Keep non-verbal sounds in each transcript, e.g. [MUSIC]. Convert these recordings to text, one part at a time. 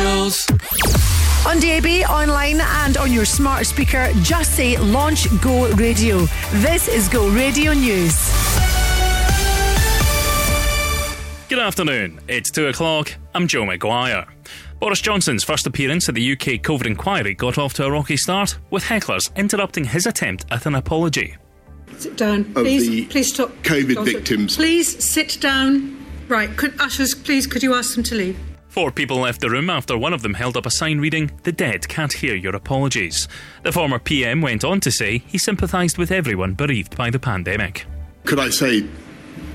Essentials. On DAB, online, and on your smart speaker, just say Launch Go Radio. This is Go Radio News. Good afternoon. It's two o'clock. I'm Joe McGuire. Boris Johnson's first appearance at the UK COVID inquiry got off to a rocky start, with hecklers interrupting his attempt at an apology. Sit down, please. please stop. COVID Johnson. victims. Please sit down. Right, could ushers, please, could you ask them to leave? Four people left the room after one of them held up a sign reading, The dead can't hear your apologies. The former PM went on to say he sympathised with everyone bereaved by the pandemic. Could I say,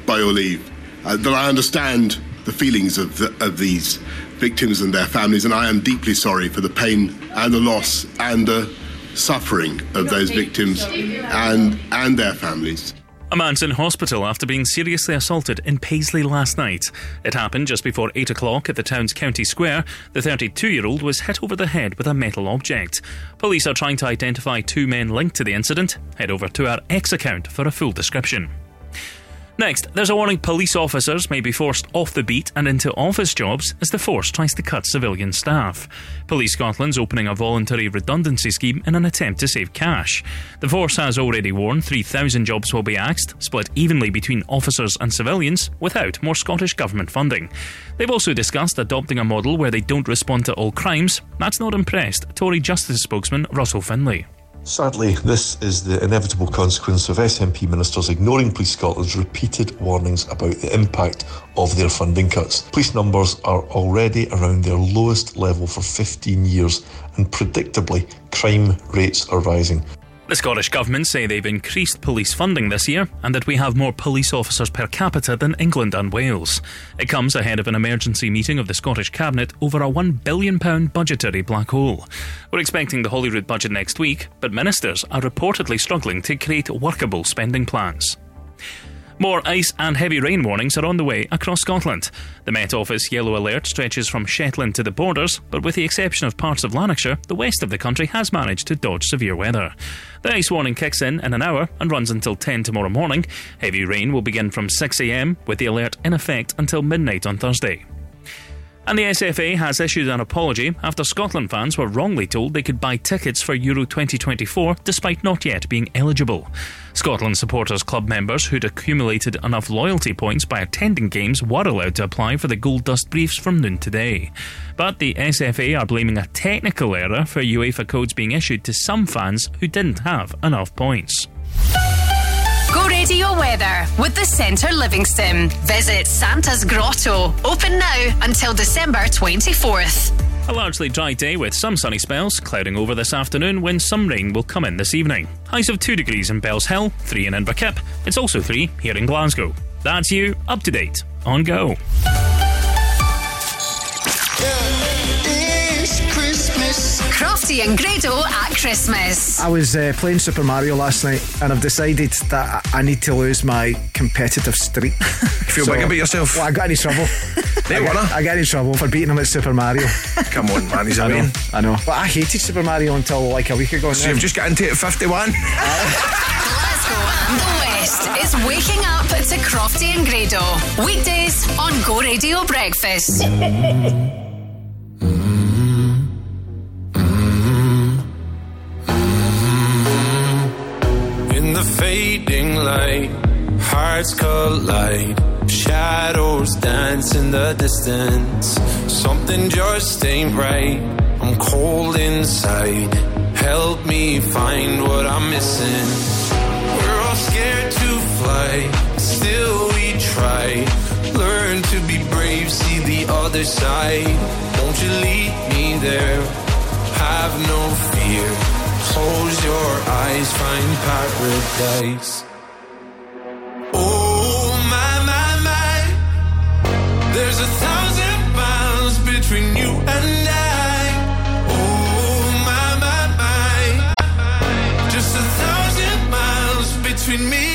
by your leave, uh, that I understand the feelings of, the, of these victims and their families, and I am deeply sorry for the pain and the loss and the suffering of those victims and, and their families. A man's in hospital after being seriously assaulted in Paisley last night. It happened just before 8 o'clock at the town's county square. The 32 year old was hit over the head with a metal object. Police are trying to identify two men linked to the incident. Head over to our X account for a full description. Next, there's a warning police officers may be forced off the beat and into office jobs as the force tries to cut civilian staff. Police Scotland's opening a voluntary redundancy scheme in an attempt to save cash. The force has already warned 3,000 jobs will be axed, split evenly between officers and civilians, without more Scottish Government funding. They've also discussed adopting a model where they don't respond to all crimes. That's not impressed Tory Justice spokesman Russell Finlay. Sadly, this is the inevitable consequence of SNP ministers ignoring Police Scotland's repeated warnings about the impact of their funding cuts. Police numbers are already around their lowest level for 15 years, and predictably, crime rates are rising. The Scottish Government say they've increased police funding this year and that we have more police officers per capita than England and Wales. It comes ahead of an emergency meeting of the Scottish Cabinet over a £1 billion budgetary black hole. We're expecting the Holyrood budget next week, but ministers are reportedly struggling to create workable spending plans. More ice and heavy rain warnings are on the way across Scotland. The Met Office yellow alert stretches from Shetland to the borders, but with the exception of parts of Lanarkshire, the west of the country has managed to dodge severe weather. The ice warning kicks in in an hour and runs until 10 tomorrow morning. Heavy rain will begin from 6am, with the alert in effect until midnight on Thursday. And the SFA has issued an apology after Scotland fans were wrongly told they could buy tickets for Euro 2024 despite not yet being eligible. Scotland Supporters Club members who'd accumulated enough loyalty points by attending games were allowed to apply for the gold dust briefs from noon today. But the SFA are blaming a technical error for UEFA codes being issued to some fans who didn't have enough points. Go Radio Weather with the Centre Livingston. Visit Santa's Grotto. Open now until December 24th. A largely dry day with some sunny spells, clouding over this afternoon when some rain will come in this evening. Highs of 2 degrees in Bellshill, 3 in Inverkip. It's also 3 here in Glasgow. That's you, up to date, on Go. Crofty and Grado at Christmas. I was uh, playing Super Mario last night and I've decided that I I need to lose my competitive streak. [LAUGHS] Feel big about yourself? Well, I got in trouble. [LAUGHS] They I, got, wanna? I got in trouble for beating him at Super Mario. Come on, man, he's a I know, man. I know. But I hated Super Mario until like a week ago. So you've just got into it at 51? Glasgow and the West is waking up to Crofty and Grado. Weekdays on Go Radio Breakfast. [LAUGHS] the fading light, hearts collide. Shadows dance in the distance. Something just ain't right. I'm cold inside. Help me find what I'm missing. We're all scared to fly, still we try. Learn to be brave, see the other side. Won't you lead me there? Have no fear. Close your eyes, find paradise. Oh my my my, there's a thousand miles between you and I. Oh my my my, just a thousand miles between me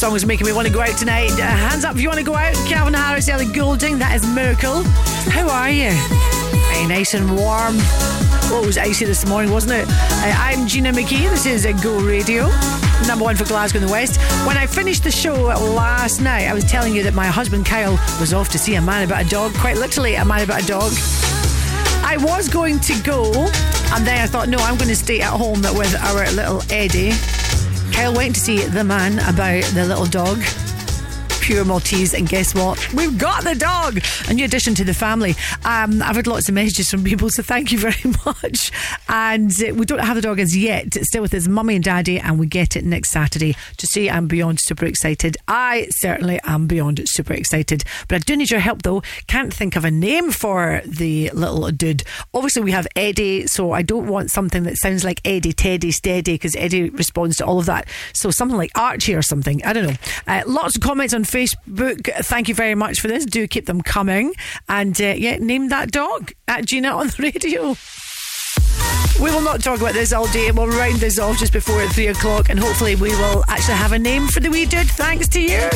This song was making me want to go out tonight. Uh, hands up if you want to go out. Calvin Harris, Ellie Goulding, that is Miracle. How are you? Hey, nice and warm. Oh, it was icy this morning, wasn't it? Uh, I'm Gina McKie. This is uh, Go Radio, number one for Glasgow in the West. When I finished the show last night, I was telling you that my husband Kyle was off to see a man about a dog, quite literally, a man about a dog. I was going to go, and then I thought, no, I'm going to stay at home with our little Eddie. Kyle went to see the man about the little dog. Pure Maltese, and guess what? We've got the dog. A new addition to the family. Um, I've had lots of messages from people, so thank you very [LAUGHS] much. And we don't have the dog as yet. It's still with his mummy and daddy, and we get it next Saturday. To see, I'm beyond super excited. I certainly am beyond super excited. But I do need your help, though. Can't think of a name for the little dude. Obviously, we have Eddie, so I don't want something that sounds like Eddie, Teddy, Steady, because Eddie responds to all of that. So something like Archie or something. I don't know. Uh, lots of comments on Facebook. Thank you very much for this. Do keep them coming. And uh, yeah, name that dog at Gina on the radio. We will not talk about this all day. We'll round this off just before three o'clock, and hopefully, we will actually have a name for the wee dude. Thanks to you.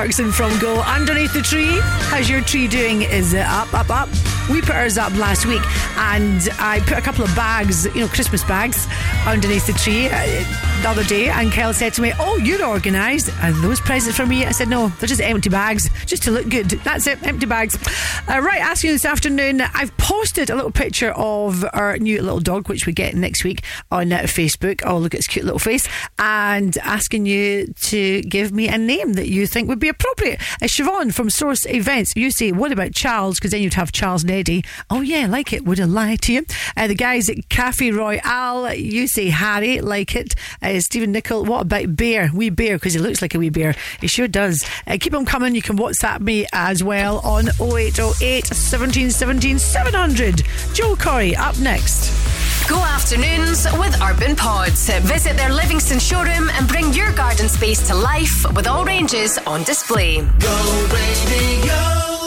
Clarkson from Go Underneath the Tree. How's your tree doing? Is it up, up, up? We put ours up last week and I put a couple of bags, you know, Christmas bags underneath the tree uh, the other day. And Kel said to me, Oh, you're organised. Are those presents for me? I said, No, they're just empty bags, just to look good. That's it, empty bags. Uh, right, asking this afternoon, I've posted a little picture of our new little dog, which we get next week on Facebook. Oh, look at his cute little face. And asking you to give me a name that you think would be appropriate. Uh, Siobhan from Source Events, you say, What about Charles? Because then you'd have Charles and Eddie. Oh, yeah, like it. Would I lie to you? Uh, the guys at Cafe Royale, you say Harry, like it. Uh, Stephen Nicol, what about Bear? Wee Bear, because he looks like a wee bear. He sure does. Uh, keep them coming. You can WhatsApp me as well on 0808 17 17 700. Joe Corry up next. Go afternoons with Urban Pods. Visit their Livingston showroom and bring your garden space to life with all ranges on display. Go Radio.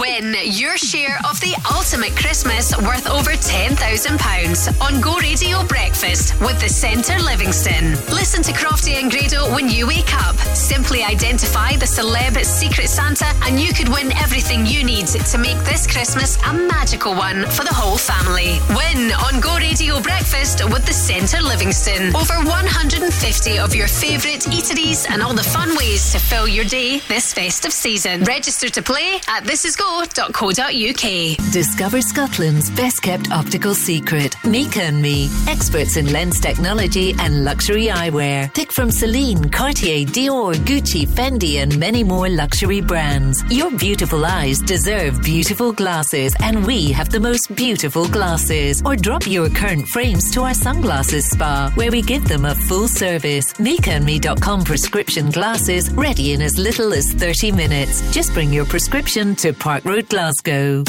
Win your share of the ultimate Christmas worth over £10,000 on Go Radio Breakfast with the Centre Livingston. Listen to Crofty and Grado when you wake up. Simply identify the celeb Secret Santa and you could win everything you need to make this Christmas a magical one for the whole family. Win on Go Radio Breakfast with the Centre Livingston. Over 150 of your favourite eateries and all the fun ways to fill your day this festive season. Register to play at thisisgo.co.uk. Discover Scotland's best kept optical secret. Mika and Me, experts in lens technology and luxury eyewear. Pick from Celine, Cartier, Dior, Gucci, Fendi, and many more luxury brands. Your beautiful eyes deserve beautiful glasses, and we have the most beautiful glasses. Or drop your current frames to our sunglasses spa, where we give them a full service. MikaandMe.com prescription glasses ready in as little as 30 minutes. Just bring your prescription to Park Road, Glasgow.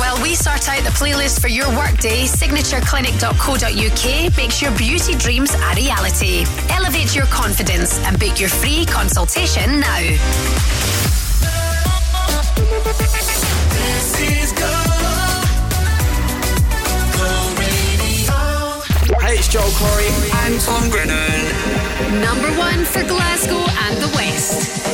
While we sort out the playlist for your workday, signatureclinic.co.uk makes your beauty dreams a reality. Elevate your confidence and book your free consultation now. This is Go. Go Radio. Hey, it's Joel Corry. I'm Tom Grennan. Number one for Glasgow and the West.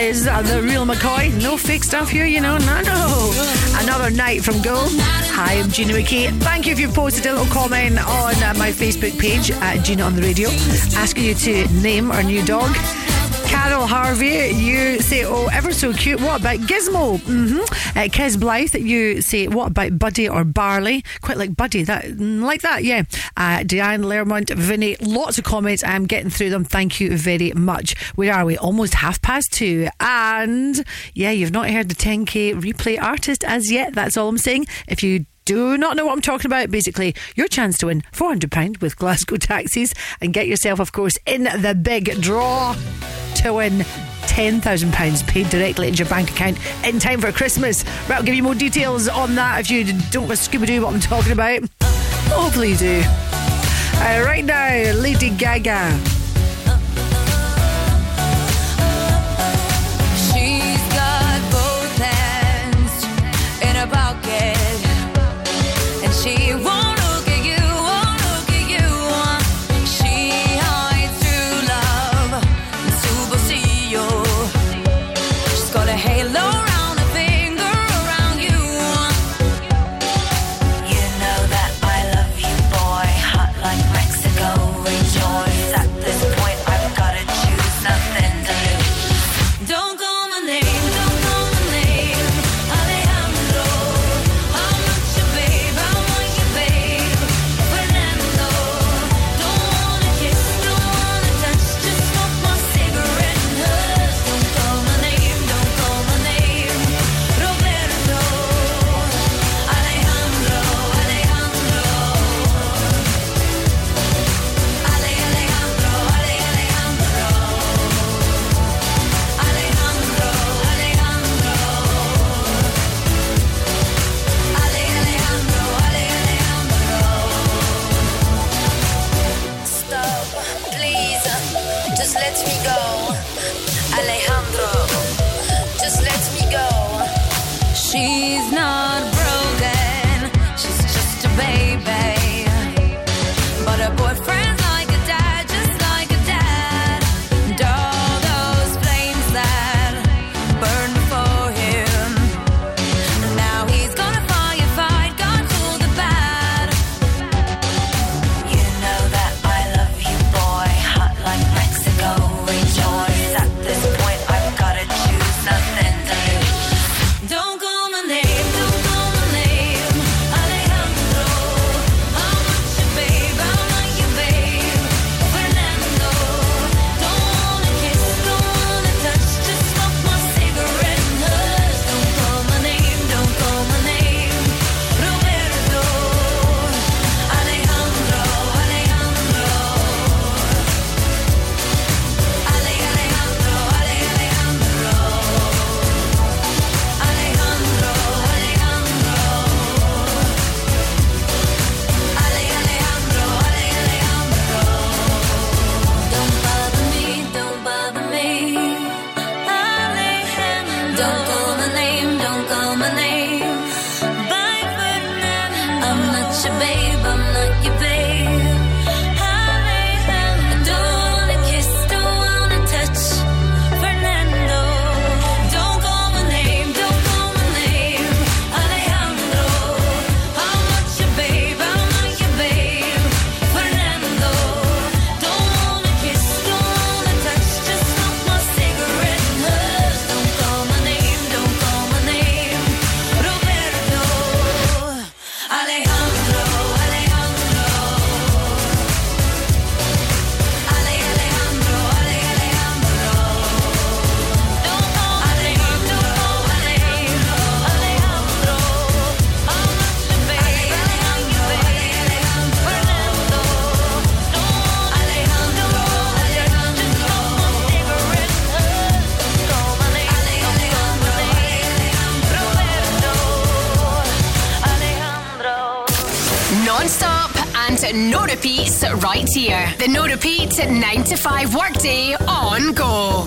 Is uh, the real McCoy. No fake stuff here, you know. No, no. Another night from Go. Hi, I'm Gina McKie. Thank you if you've posted a little comment on uh, my Facebook page at Gina on the Radio, asking you to name our new dog. Carol Harvey, you say, oh, ever so cute. What about Gizmo? Mm-hmm. Uh, Kez Blythe, you say, what about Buddy or Barley? Quite like Buddy, that mm, like that, yeah. Uh, Diane Lermont, Vinny, lots of comments. I'm getting through them. Thank you very much. Where are we? Almost half past two. And yeah, you've not heard the 10k replay artist as yet. That's all I'm saying. If you do not know what I'm talking about, basically, your chance to win £400 with Glasgow [LAUGHS] taxis and get yourself, of course, in the big draw to win £10,000 paid directly into your bank account in time for Christmas. Right, I'll give you more details on that if you don't Scooby Doo what I'm talking about. Hopefully you do. Uh, right now, Lady Gaga. right here. The no repeat 9 to 5 workday on go.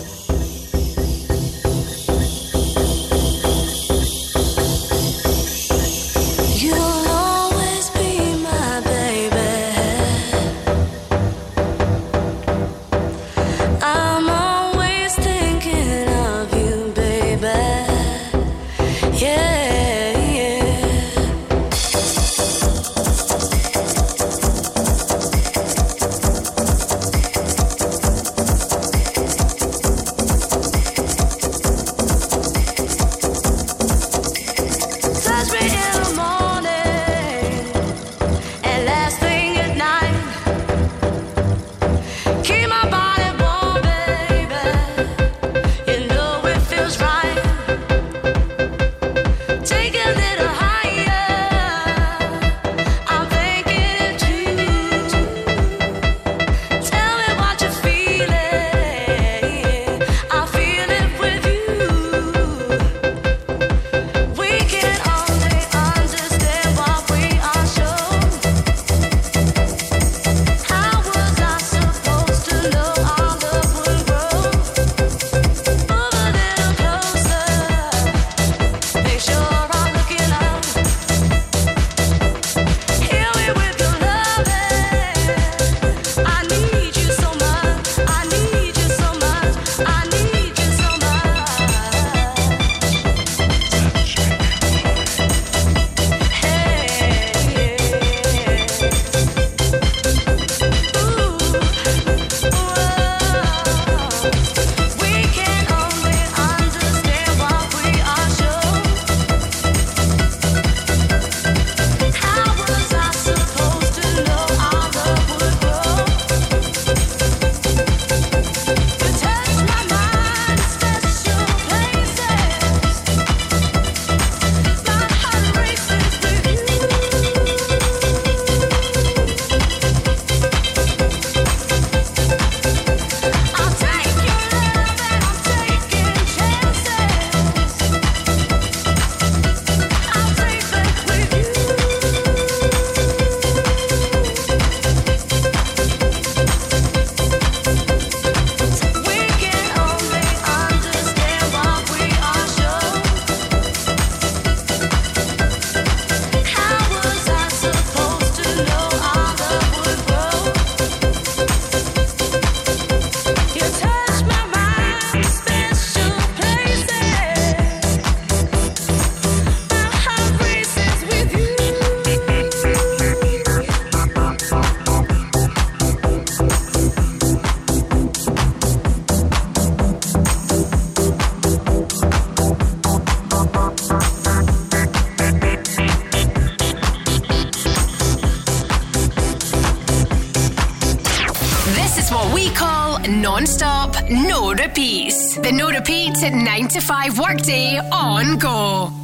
non-stop, no repeats. The no repeats at 9 to 5 workday on go.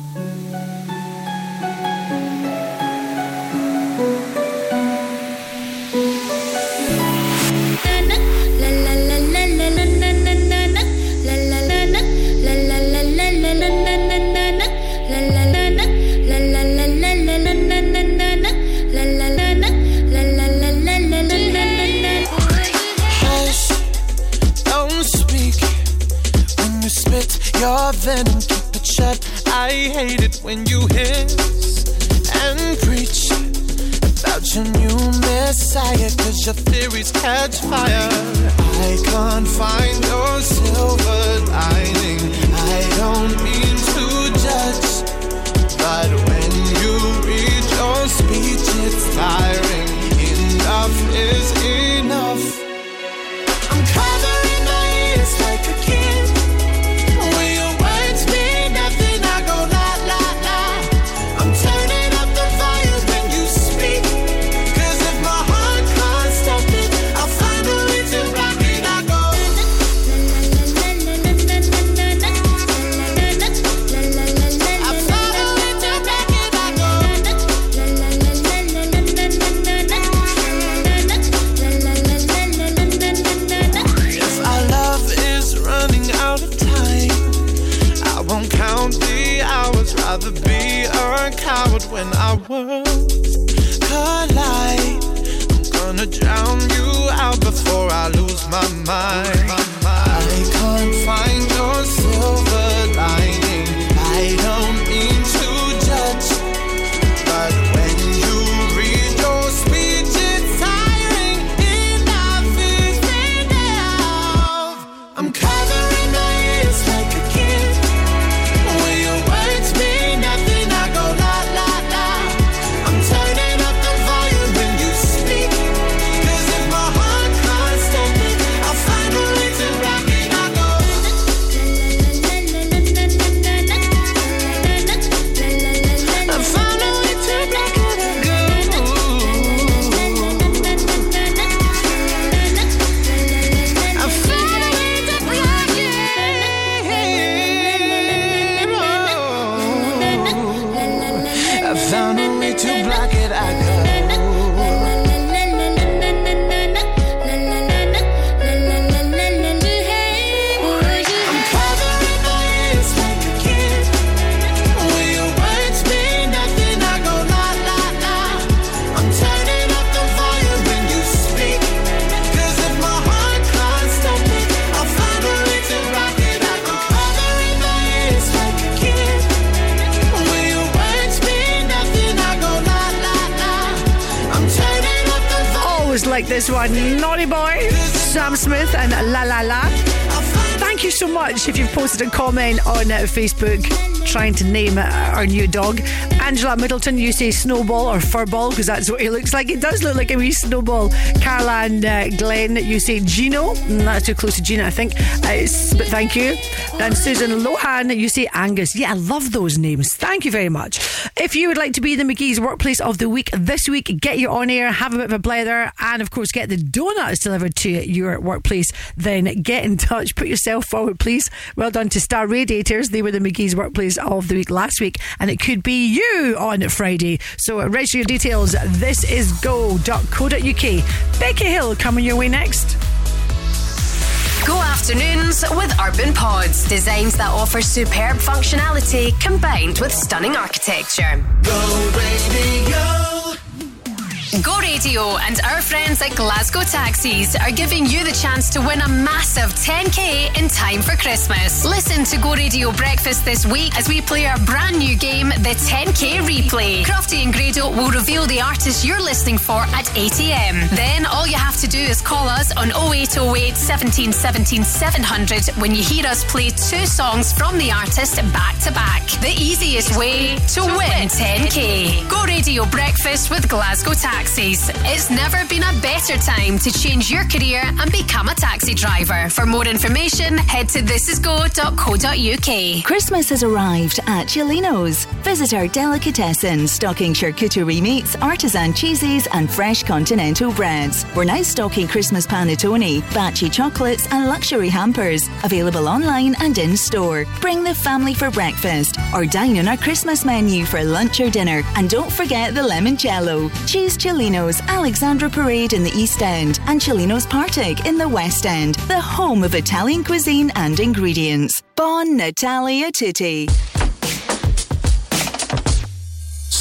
You've posted a comment on Facebook trying to name our new dog. Angela Middleton, you say snowball or furball because that's what he looks like. It does look like a wee snowball. Carla and uh, Glenn, you say Gino. Mm, That's too close to Gina, I think. Uh, but thank you. And Susan Lohan, you say Angus. Yeah, I love those names. Thank you very much. If you would like to be the McGhee's Workplace of the Week this week, get you on air, have a bit of a blather, and of course, get the donuts delivered to your workplace, then get in touch. Put yourself forward, please. Well done to Star Radiators. They were the McGhee's Workplace of the Week last week, and it could be you on Friday. So uh, register your details. This is go.co.uk. Becky Hill coming your way next. Go afternoons with Urban Pods. Designs that offer superb functionality combined with stunning architecture. Go radio. Go Radio and our friends at Glasgow Taxis are giving you the chance to win a massive 10k in time for Christmas. Listen to Go Radio Breakfast this week as we play our brand new game, the 10k replay. Crofty and Grado will reveal the artist you're listening for at 8am. Then all you have to do is call us on 0808 17 17 700 when you hear us play two songs from the artist back to back. The easiest way to win 10k. Go Radio Breakfast with Glasgow Taxis. It's never been a better time to change your career and become a taxi driver. For more information, head to thisisgo.co.uk. Christmas has arrived at Celino's. Visit our delicatessen stocking charcuterie meats, artisan cheeses, and fresh continental breads. We're now stocking Christmas panettone, Baci chocolates, and luxury hampers. Available online and in store. Bring the family for breakfast or dine on our Christmas menu for lunch or dinner. And don't forget the limoncello. Choose Celino's Alexandra Parade in the East End and Celino's Partick in the West End, the home of Italian cuisine and ingredients. Bon Natalia Tutti.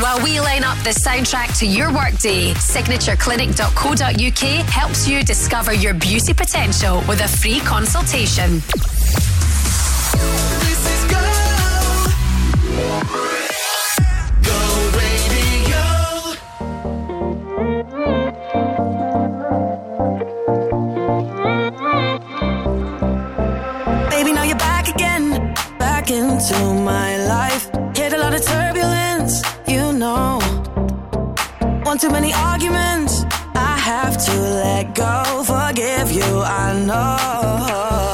While we line up the soundtrack to your workday, signatureclinic.co.uk helps you discover your beauty potential with a free consultation. Baby, now you're back again, back into my life. One too many arguments, I have to let go. Forgive you, I know.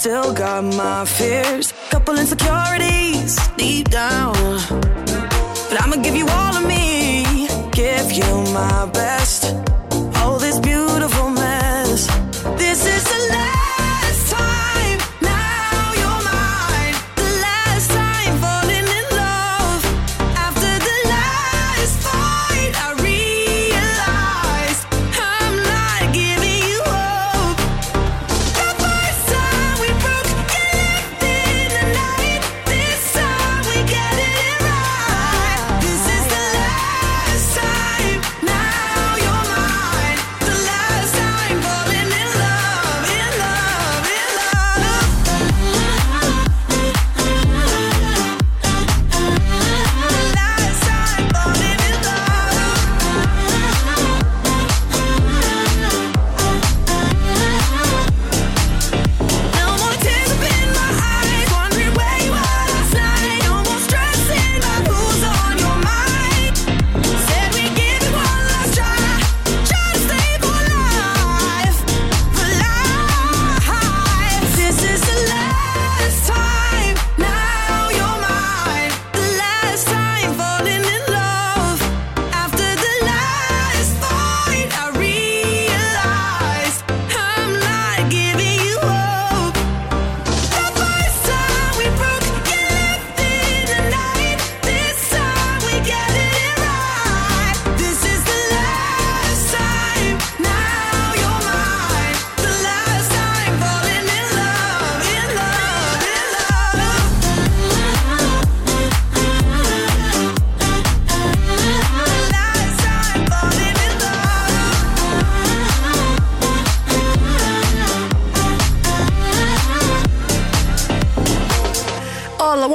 Still got my fears, couple insecurities deep down. But I'ma give you all of me, give you my best.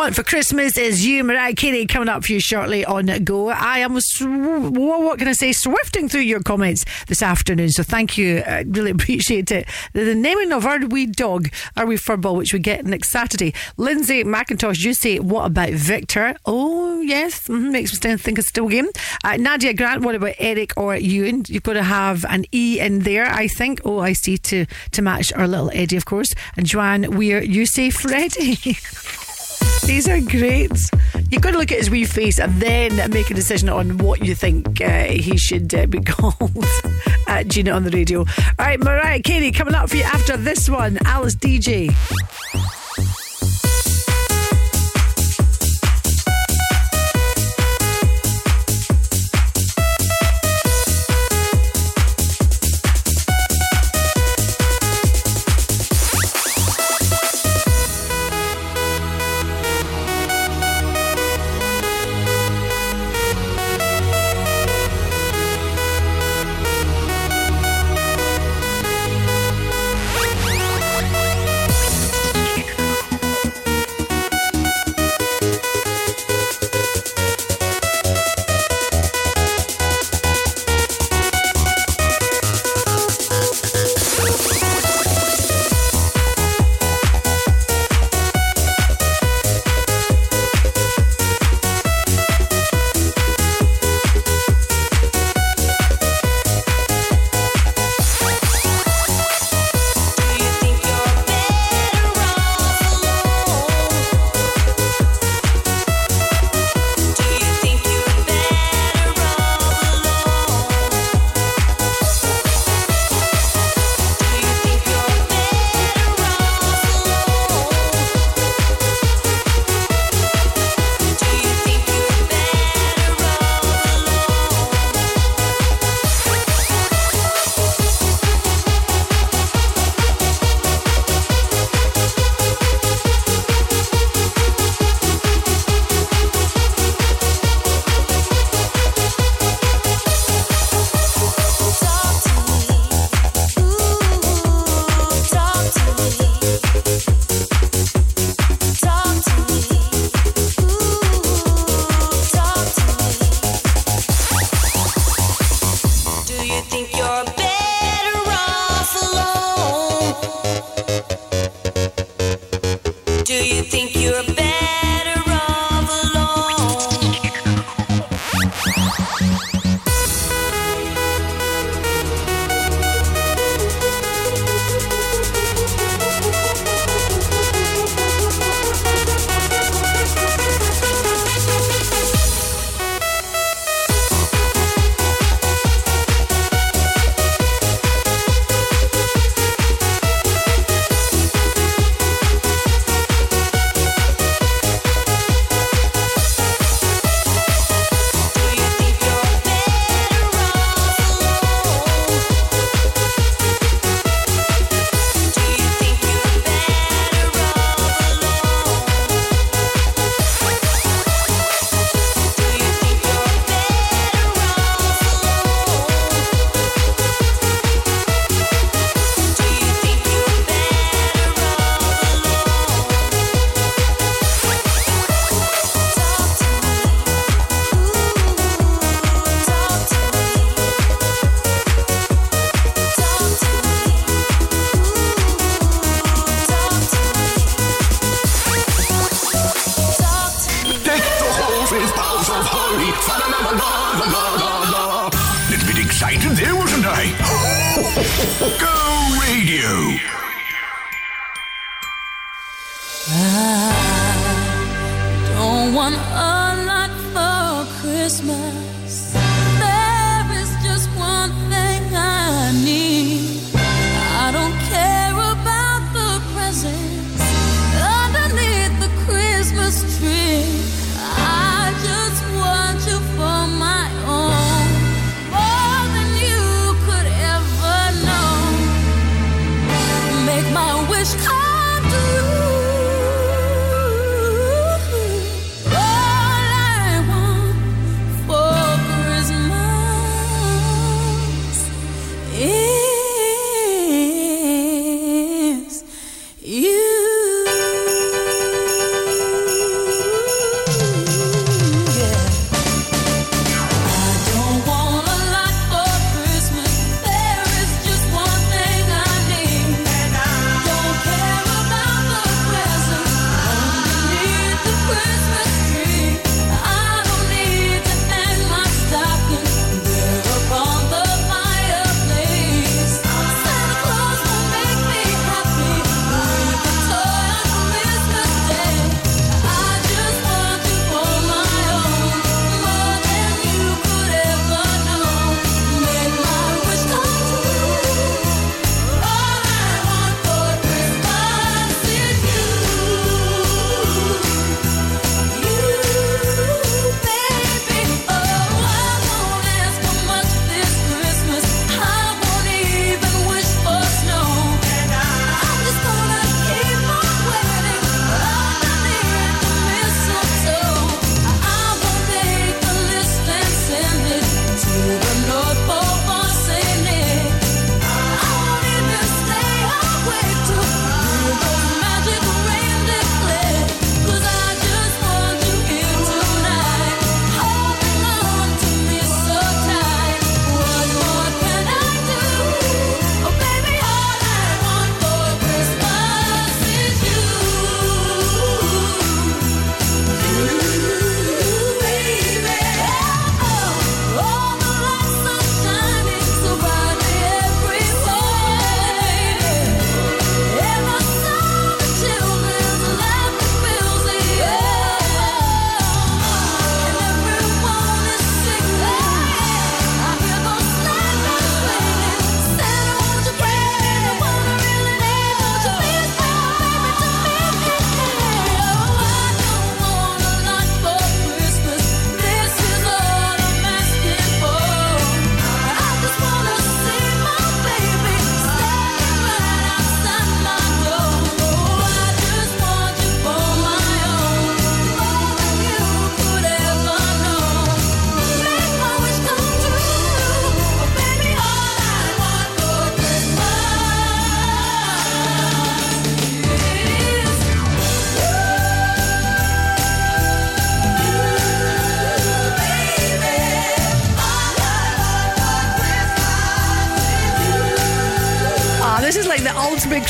Want for Christmas is you, Mariah Carey, coming up for you shortly on Go. I am, sw- what can I say, swifting through your comments this afternoon. So thank you. I really [LAUGHS] appreciate it. The, naming of our wee dog, our wee furball, which we get next Saturday. Lindsay McIntosh, you say, what about Victor? Oh, yes. mhm, makes me think it's still game. Uh, Nadia Grant, what about Eric or Ewan? You've got to have an E in there, I think. Oh, I see, to, to match our little Eddie, of course. And Joanne Weir, you say Freddie. [LAUGHS] These are great. You've got to look at his wee face and then make a decision on what you think uh, he should uh, be [LAUGHS] called. at Gina on the radio. All right, Mariah Carey coming up for you after this one. Alice Deejay.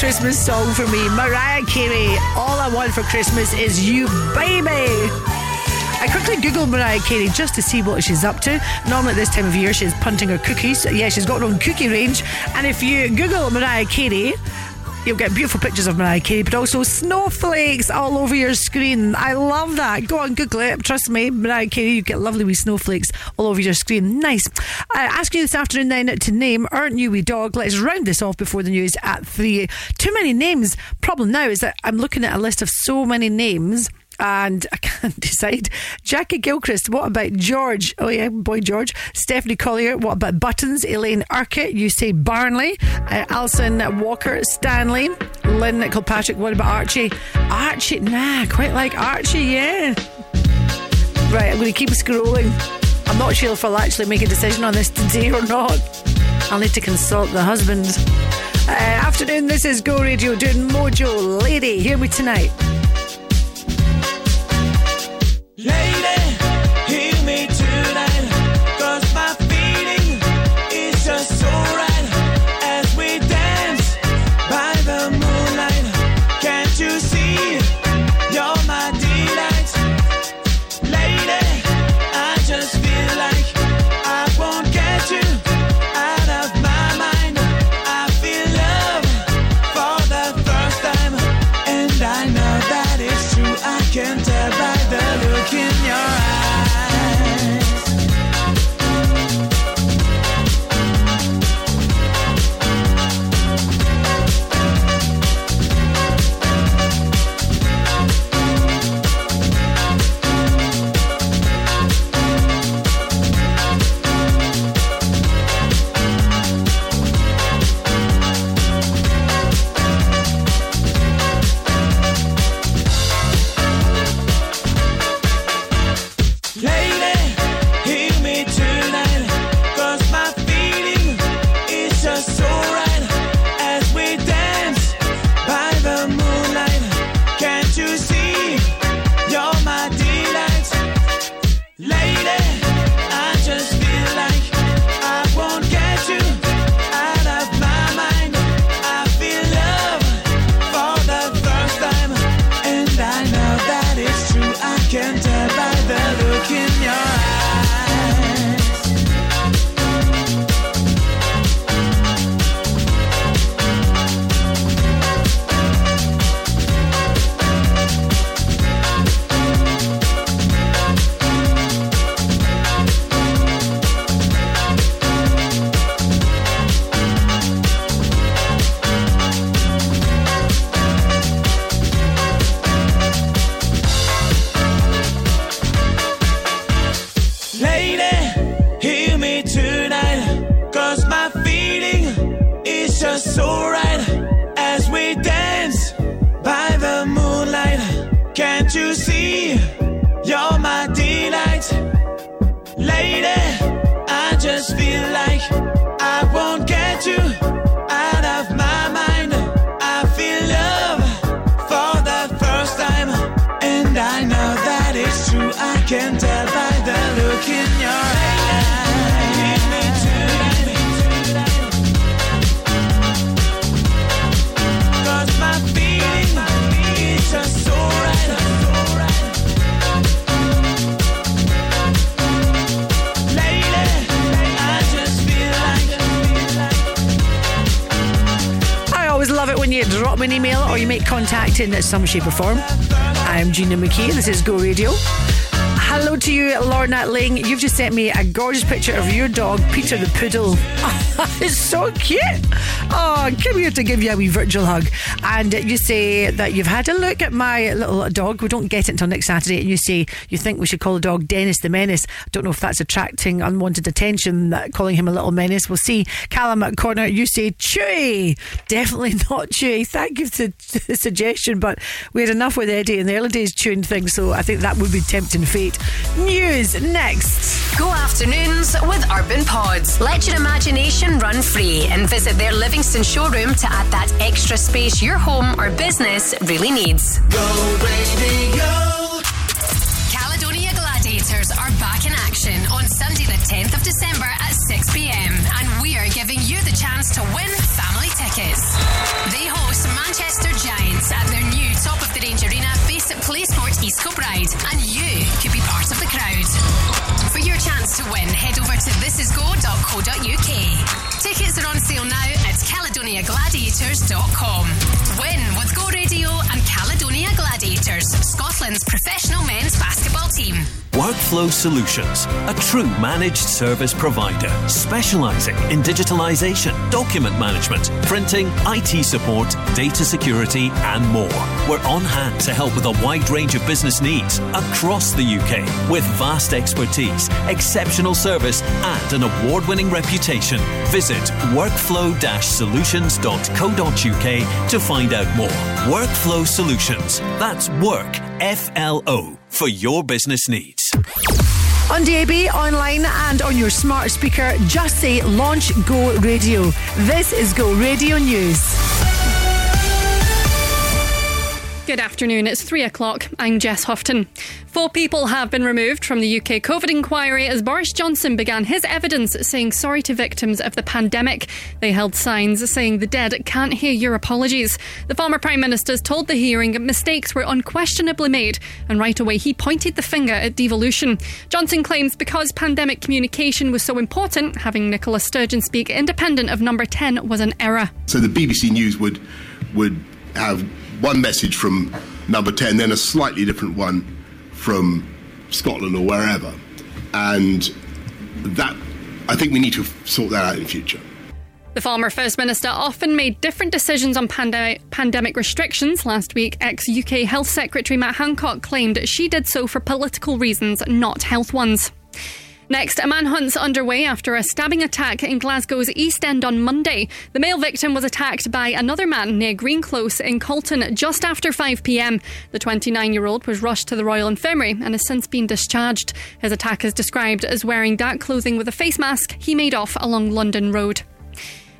Christmas song for me. Mariah Carey, All I Want for Christmas is You, Baby. I quickly googled Mariah Carey just to see what she's up to. Normally at this time of year, she's punting her cookies. Yeah, she's got her own cookie range. And if you Google Mariah Carey, You'll get beautiful pictures of Mariah Carey, but also snowflakes all over your screen. I love that. Go on, Google it. Trust me, Mariah Carey, you get lovely wee snowflakes all over your screen. Nice. I ask you this afternoon then to name You Wee Dog. Let's round this off before the news at three. Too many names. Problem now is that I'm looking at a list of so many names and I [LAUGHS] can't decide. Jackie Gilchrist, what about George? Oh, yeah, boy George. Stephanie Collier, what about Buttons? Elaine Urquhart, you say Barnley. Uh, Alison Walker, Stanley. Lynn Kilpatrick, what about Archie? Archie, nah, quite like Archie, yeah. Right, I'm going to keep scrolling. I'm not sure if I'll actually make a decision on this today or not. I'll need to consult the husband. Uh, afternoon, this is Go Radio doing Modjo Lady. Hear me tonight. Lady, make contact in some shape or form. I'm Gina McKie. This is Go Radio. Hello to you, Lorna Ling. You've just sent me a gorgeous picture of your dog, Peter the Poodle. [LAUGHS] it's so cute. Oh, come here to give you a wee virtual hug. And you say that you've had a look at my little dog. We don't get it until next Saturday. And you say you think we should call the dog Dennis the Menace. I don't know if that's attracting unwanted attention, that calling him a little menace. We'll see. Callum at corner, you say Chewy. Definitely [LAUGHS] not Chewy. Thank you for the [LAUGHS] suggestion, but we had enough with Eddie in the early days chewing things, so I think that would be tempting fate. News next. Go afternoons with Urban Pods. Let your imagination run free and visit their Livingston showroom to add that extra space your home or business really needs. Go radio. Caledonia Gladiators are back in action on Sunday, the 10th of December at 6 pm, and we are giving you the chance to win family tickets. They host Manchester Giants at their new top of the range arena based at PlaySport East Kilbride, and you could be part of the crowd. Chance to win, head over to thisisgo.co.uk. Tickets are on sale now at caledoniagladiators.com. Win with Go Radio and Caledonia Gladiators, Scotland's professional men's basketball team. Workflow Solutions, a true managed service provider specializing in digitalization, document management, printing, IT support, data security, and more. We're on hand to help with a wide range of business needs across the UK with vast expertise, exceptional service, and an award winning reputation. Visit workflow solutions.co.uk to find out more. Workflow Solutions. That's work, F L O, for your business needs. On DAB, online, and on your smart speaker, just say Launch Go Radio. This is Go Radio News. Good afternoon. It's three o'clock. I'm Jess Houghton. Four people have been removed from the UK COVID inquiry as Boris Johnson began his evidence saying sorry to victims of the pandemic. They held signs saying the dead can't hear your apologies. The former Prime Minister's told the hearing mistakes were unquestionably made, and right away he pointed the finger at devolution. Johnson claims because pandemic communication was so important, having Nicola Sturgeon speak independent of number 10 was an error. So the BBC News would would have one message from number 10, then a slightly different one from Scotland or wherever. And that, I think we need to sort that out in future. The former First Minister often made different decisions on pande- pandemic restrictions. Last week, ex UK Health Secretary Matt Hancock claimed she did so for political reasons, not health ones. Next, a manhunt's underway after a stabbing attack in Glasgow's East End on Monday. The male victim was attacked by another man near Green Close in Calton just after 5 pm. The 29 year old was rushed to the Royal Infirmary and has since been discharged. His attack is described as wearing dark clothing with a face mask he made off along London Road.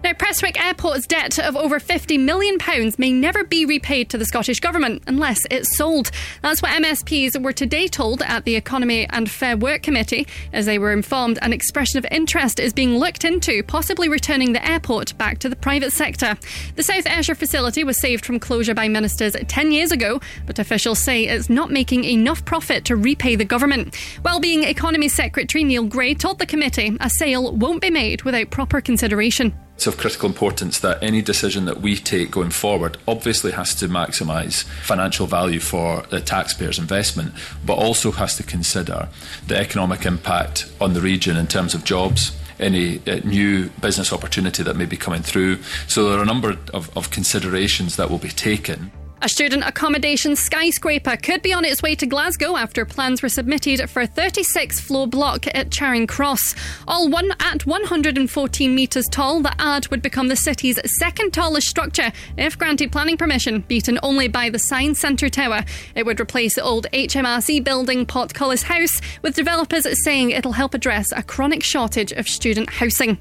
Now, Prestwick Airport's debt of over £50 million may never be repaid to the Scottish Government unless it's sold. That's what MSPs were today told at the Economy and Fair Work Committee, as they were informed an expression of interest is being looked into, possibly returning the airport back to the private sector. The South Ayrshire facility was saved from closure by ministers 10 years ago, but officials say it's not making enough profit to repay the government. Wellbeing Economy Secretary Neil Gray told the committee a sale won't be made without proper consideration. It's of critical importance that any decision that we take going forward obviously has to maximise financial value for the taxpayers' investment, but also has to consider the economic impact on the region in terms of jobs. Any uh, new business opportunity that may be coming through. So, there are a number of, of considerations that will be taken. A student accommodation skyscraper could be on its way to Glasgow after plans were submitted for a 36 floor block at Charing Cross. All one at 114 metres tall, the ad would become the city's second tallest structure if granted planning permission, beaten only by the Science Centre Tower. It would replace the old HMRC building, Portcullis House, with developers saying it'll help address a chronic shortage of student housing.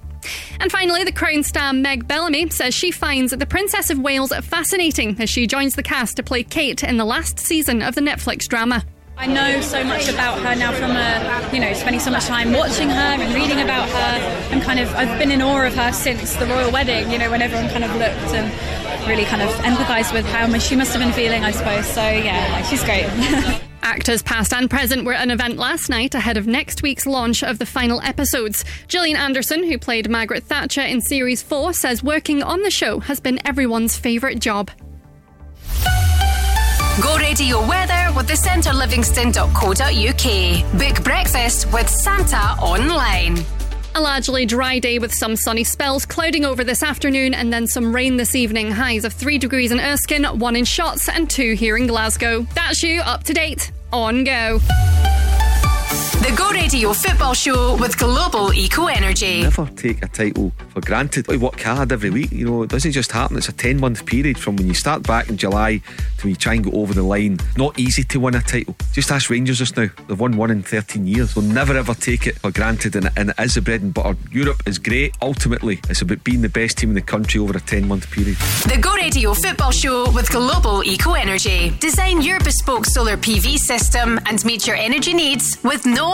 And finally, the Crown star Meg Bellamy says she finds the Princess of Wales fascinating as she joins the cast to play Kate in the last season of the Netflix drama. I know so much about her now from uh, you know spending so much time watching her and reading about her. I'm kind of I've been in awe of her since the royal wedding. You know when everyone kind of looked and really kind of empathised with how much she must have been feeling. I suppose so. Yeah, she's great. [LAUGHS] Actors past and present were at an event last night ahead of next week's launch of the final episodes. Gillian Anderson, who played Margaret Thatcher in Series 4, says working on the show has been everyone's favourite job. Go radio weather with the centrelivingston.co.uk. Book breakfast with Santa online. A largely dry day with some sunny spells, clouding over this afternoon and then some rain this evening. Highs of 3 degrees in Erskine, 1 in Shotts, and 2 here in Glasgow. That's you up to date. On go. The Go Radio football show with Global Eco Energy. Never take a title for granted. We work hard every week, you know, it doesn't just happen. It's a 10 month period from when you start back in July to when you try and go over the line. Not easy to win a title. Just ask Rangers just now. They've won one in 13 years. We'll never ever take it for granted, and, and it is the bread and butter. Europe is great. Ultimately, it's about being the best team in the country over a 10 month period. The Go Radio football show with Global Eco Energy. Design your bespoke solar PV system and meet your energy needs with no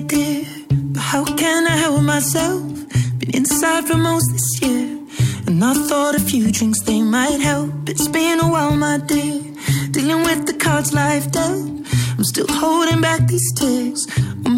Bad idea, but how can I help myself? Been inside for most this year, and I thought a few drinks they might help. It's been a while, my dear, dealing with the cards life dealt. I'm still holding back these tears.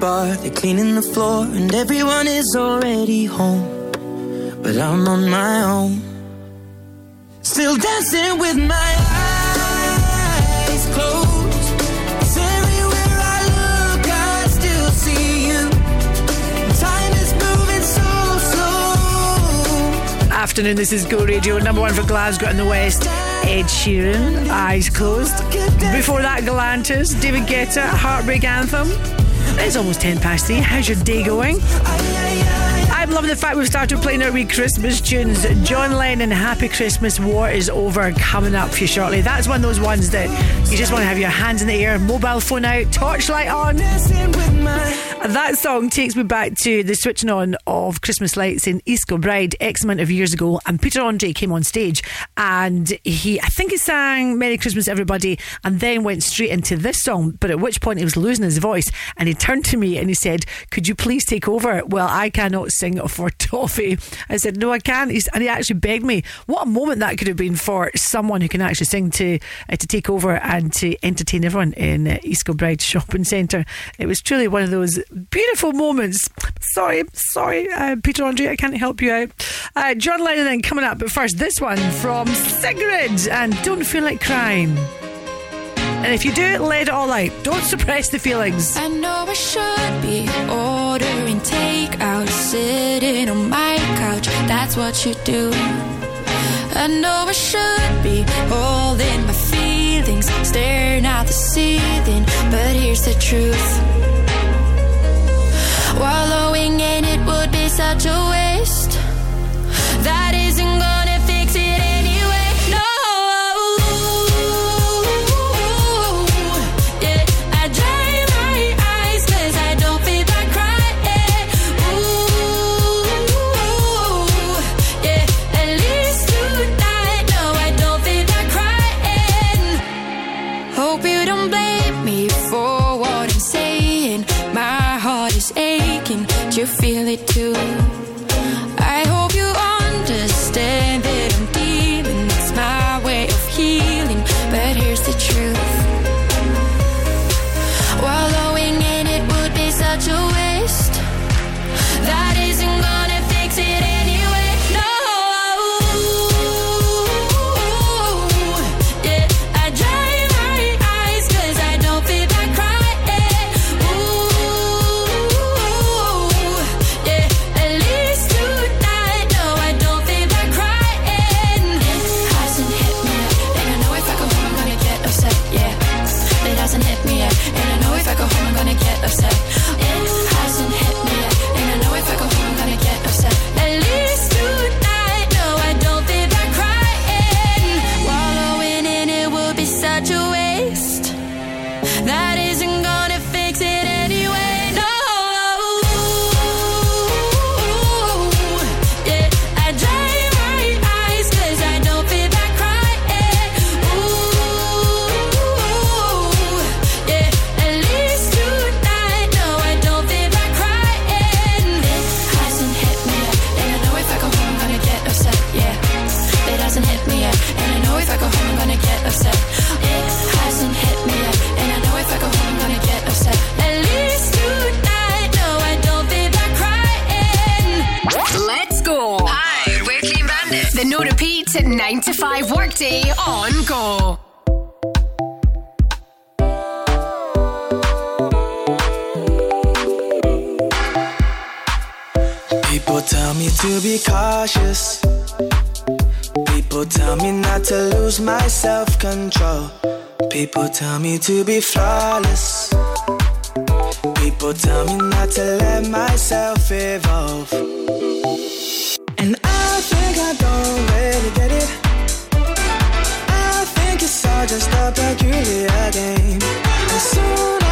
bar, they're cleaning the floor, and everyone is already home. But I'm on my own. Still dancing with my eyes closed. Afternoon, this is Go Radio, number one for Glasgow and the West. Ed Sheeran, Eyes Closed. Before that, Galantis, David Guetta, Heartbreak Anthem. It's almost 10 past 3. How's your day going? I'm loving the fact we've started playing our wee Christmas tunes. John Lennon, Happy Christmas, War is Over, coming up for you shortly. That's one of those ones that you just want to have your hands in the air, mobile phone out, torchlight on. That song takes me back to the switching on of Christmas lights in East Kilbride X amount of years ago. And Peter Andre came on stage and he, I think he sang Merry Christmas Everybody and then went straight into this song. But at which point he was losing his voice and he turned to me and he said, Could you please take over? Well, I cannot sing for [LAUGHS] Toffee. I said, No, I can't. And he actually begged me. What a moment that could have been for someone who can actually sing to uh, to take over and to entertain everyone in uh, East Kilbride Shopping Centre. It was truly one of those beautiful moments. Sorry, sorry, uh, Peter Andre, I can't help you out. Uh, John Lennon then coming up, but first this one from Sigrid and Don't Feel Like Crying. And if you do let it all out. Don't suppress the feelings. I know I should be ordering takeout, sitting on my couch. That's what you do. I know I should be holding my feelings, staring at the ceiling. But here's the truth. Wallowing in it would be such a waste. 9 to 5 workday on go. People tell me to be cautious. People tell me not to lose my self control. People tell me to be flawless. People tell me not to let myself evolve. And I stop start back game. again. As soon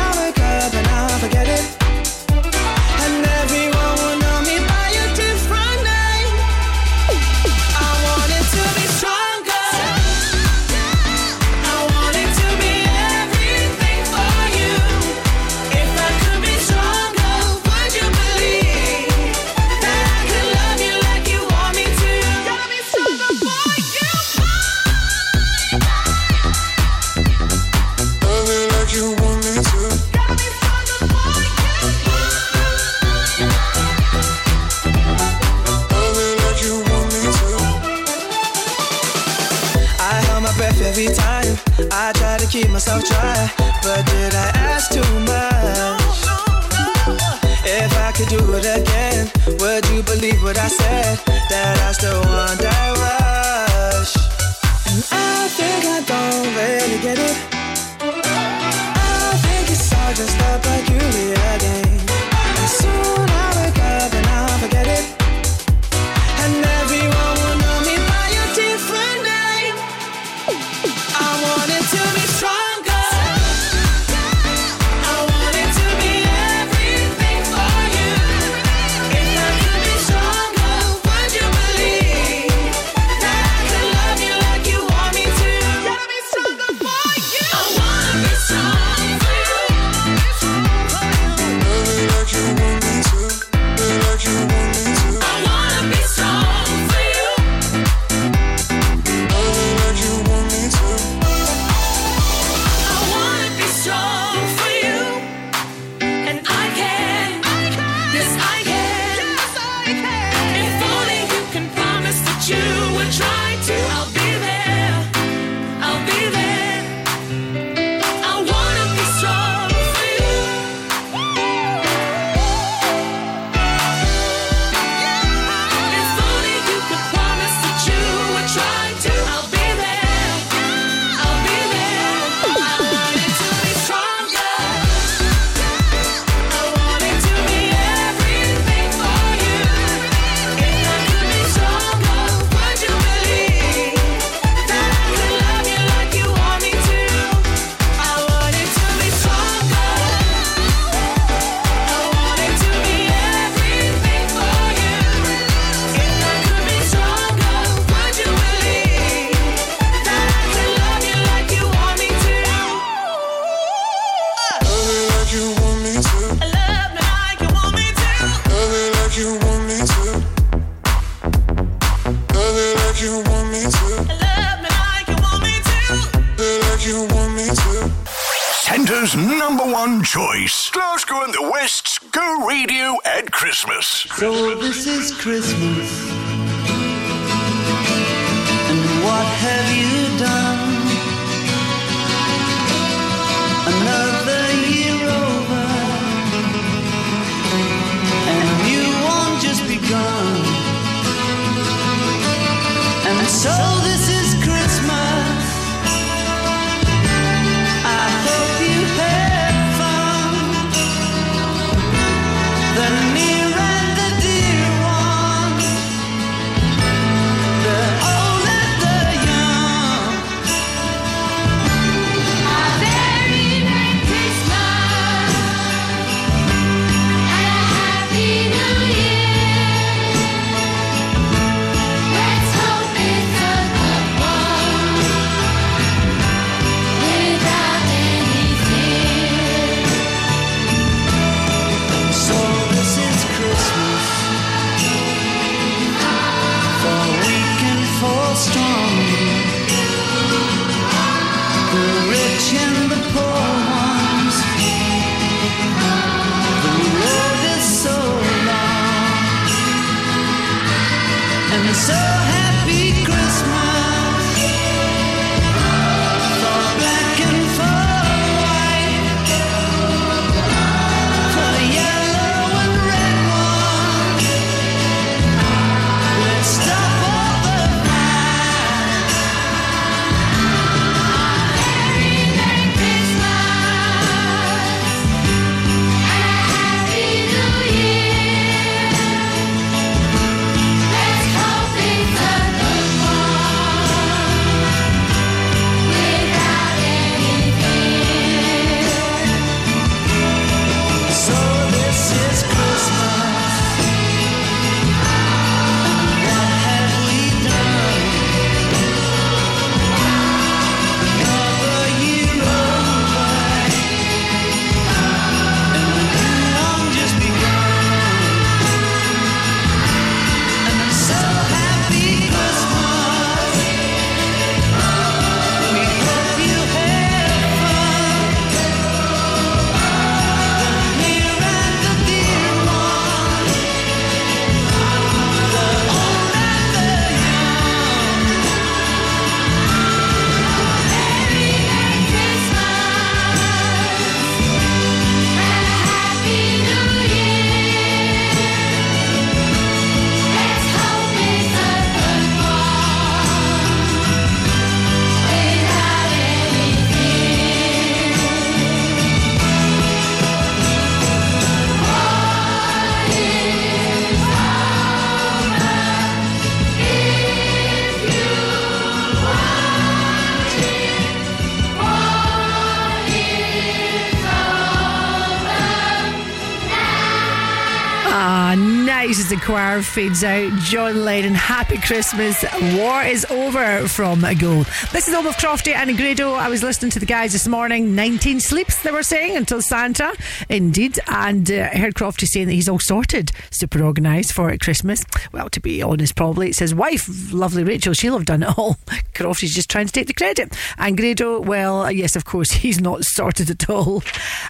choir fades out. John Lennon, Happy Christmas. War is over from Go. This is home of Crofty and Grado. I was listening to the guys this morning. 19 sleeps, they were saying, until Santa. Indeed. And uh, I heard Crofty saying that he's all sorted, super organised for Christmas. Well, to be honest, probably it's his wife, lovely Rachel. She'll have done it all. [LAUGHS] Crofty's just trying to take the credit. And Grado, well, yes, of course, [LAUGHS] he's not sorted at all.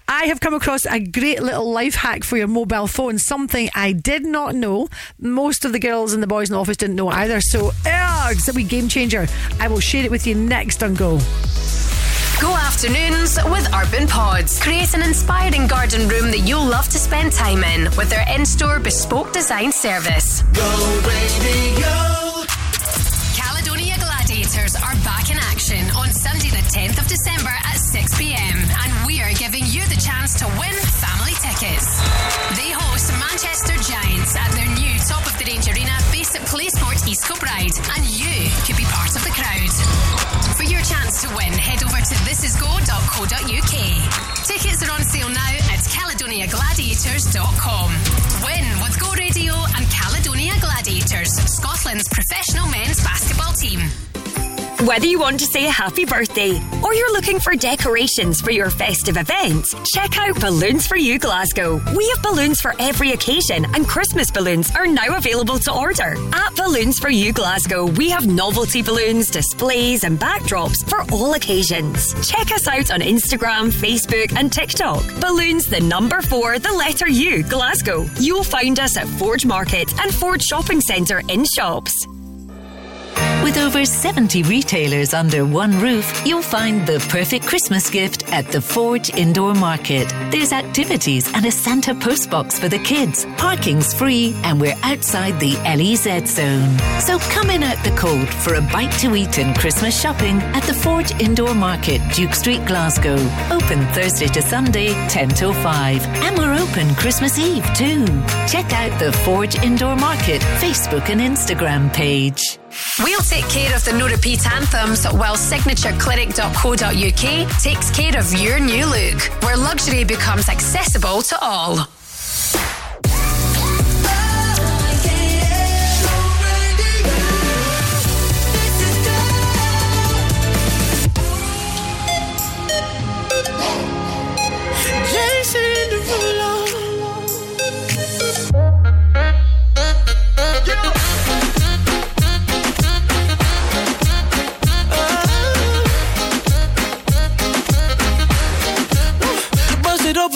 I have come across a great little life hack for your mobile phone, something I did not know. Most of the girls and the boys in the office didn't know either. So, ugh, it's a wee game changer. I will share it with you next on Go. Go afternoons with Urban Pods. Create an inspiring garden room that you'll love to spend time in with their in store bespoke design service. Go, baby, go. Caledonia Gladiators are back in action on Sunday, the 10th of December at 6 pm, and at PlaySport East Kilbride, and you could be part of the crowd. For your chance to win, head over to thisisgo.co.uk. Tickets are on sale now at caledoniagladiators.com. Win with Go Radio and Caledonia Gladiators, Scotland's professional men's basketball team. Whether you want to say a happy birthday or you're looking for decorations for your festive events, check out Balloons for You Glasgow. We have balloons for every occasion, and Christmas balloons are now available to order. At Balloons for You Glasgow, we have novelty balloons, displays, and backdrops for all occasions. Check us out on Instagram, Facebook, and TikTok. Balloons, the number four, the letter U, Glasgow. You'll find us at Forge Market and Forge Shopping Centre in shops. With over 70 retailers under one roof, you'll find the perfect Christmas gift at the Forge Indoor Market. There's activities and a Santa postbox for the kids. Parking's free and we're outside the LEZ zone. So come in at the cold for a bite to eat and Christmas shopping at the Forge Indoor Market, Duke Street, Glasgow. Open Thursday to Sunday, 10 till 5. And we're open Christmas Eve too. Check out the Forge Indoor Market Facebook and Instagram page. We'll take care of the no repeat anthems while signatureclinic.co.uk takes care of your new look, where luxury becomes accessible to all.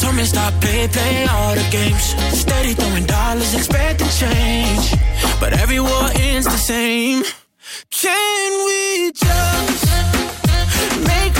Told me stop, play, play all the games. Steady throwing dollars, expect expecting change. But every war ends the same. Can we just make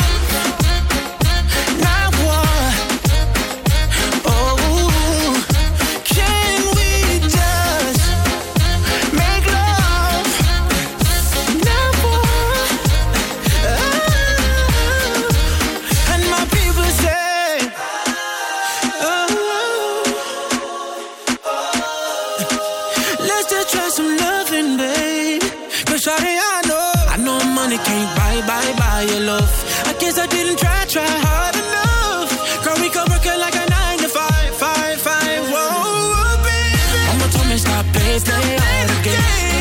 Play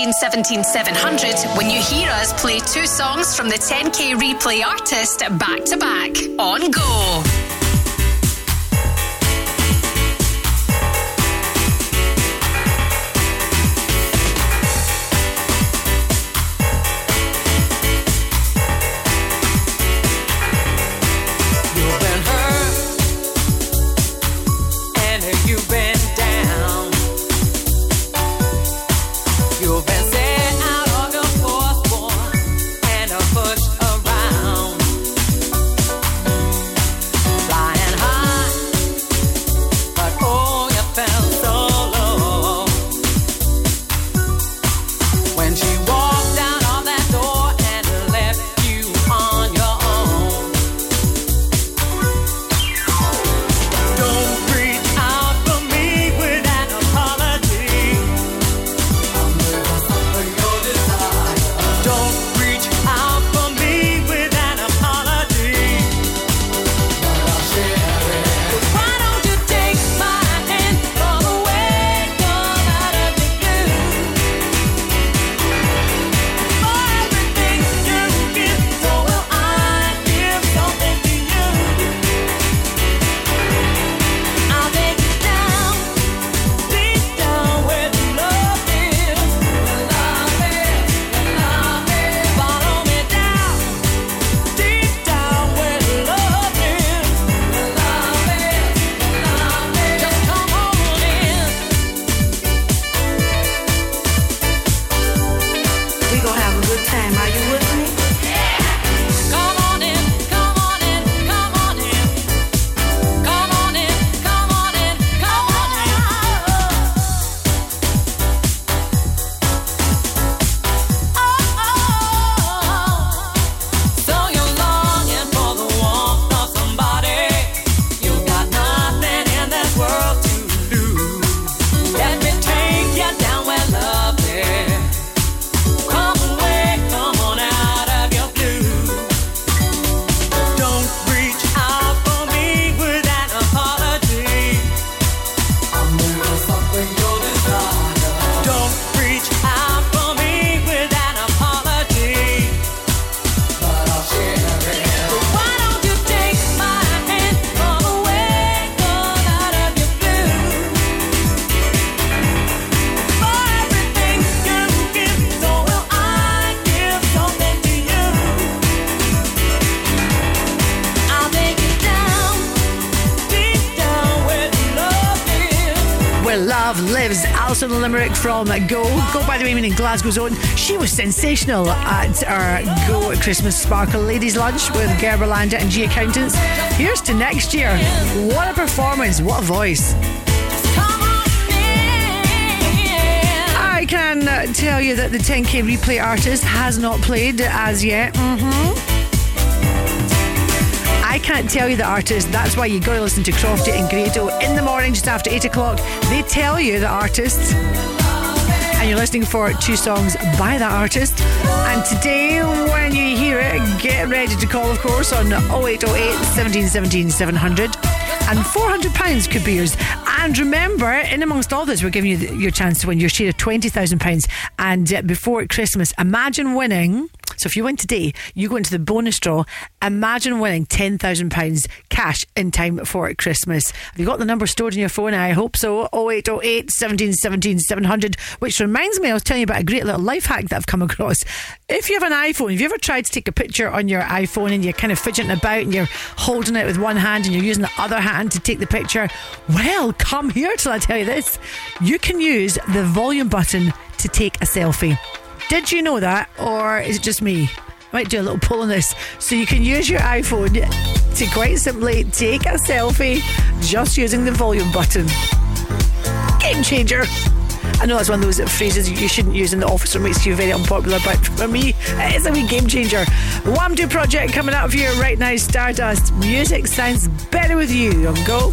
17 17 700 when you hear us play two songs from the 10k replay artist back to back on Go. From Go. Go, by the way, meaning Glasgow's own. She was sensational at our Go Christmas Sparkle Ladies Lunch with Gerber Landa and Gee Accountants. Here's to next year. What a performance. What a voice. I can tell you that the 10k replay artist has not played as yet. hmm I can't tell you the artist. That's why you got to listen to Crofty and Grado in the morning just after 8 o'clock. They tell you the artist. And you're listening for two songs by that artist. And today, when you hear it, get ready to call, of course, on 0808 17 17 700. And £400 could be yours. And remember, in amongst all this, we're giving you your chance to win your share of £20,000. And uh, before Christmas, imagine winning. So if you win today, you go into the bonus draw. Imagine winning £10,000 cash in time for Christmas. Have you got the number stored in your phone? I hope so. 0808 17 17 700. Which reminds me, I was telling you about a great little life hack that I've come across. If you have an iPhone, have you ever tried to take a picture on your iPhone and you're kind of fidgeting about and you're holding it with one hand and you're using the other hand to take the picture? Well, come here till I tell you this. You can use the volume button to take a selfie. Did you know that, or is it just me? Might do a little poll on this. So you can use your iPhone to quite simply take a selfie just using the volume button. Game changer. I know that's one of those phrases you shouldn't use in the office or makes you very unpopular, but for me, it is a wee game changer. Wamdue project coming out of here right now, Stardust. Music sounds better with you. On go.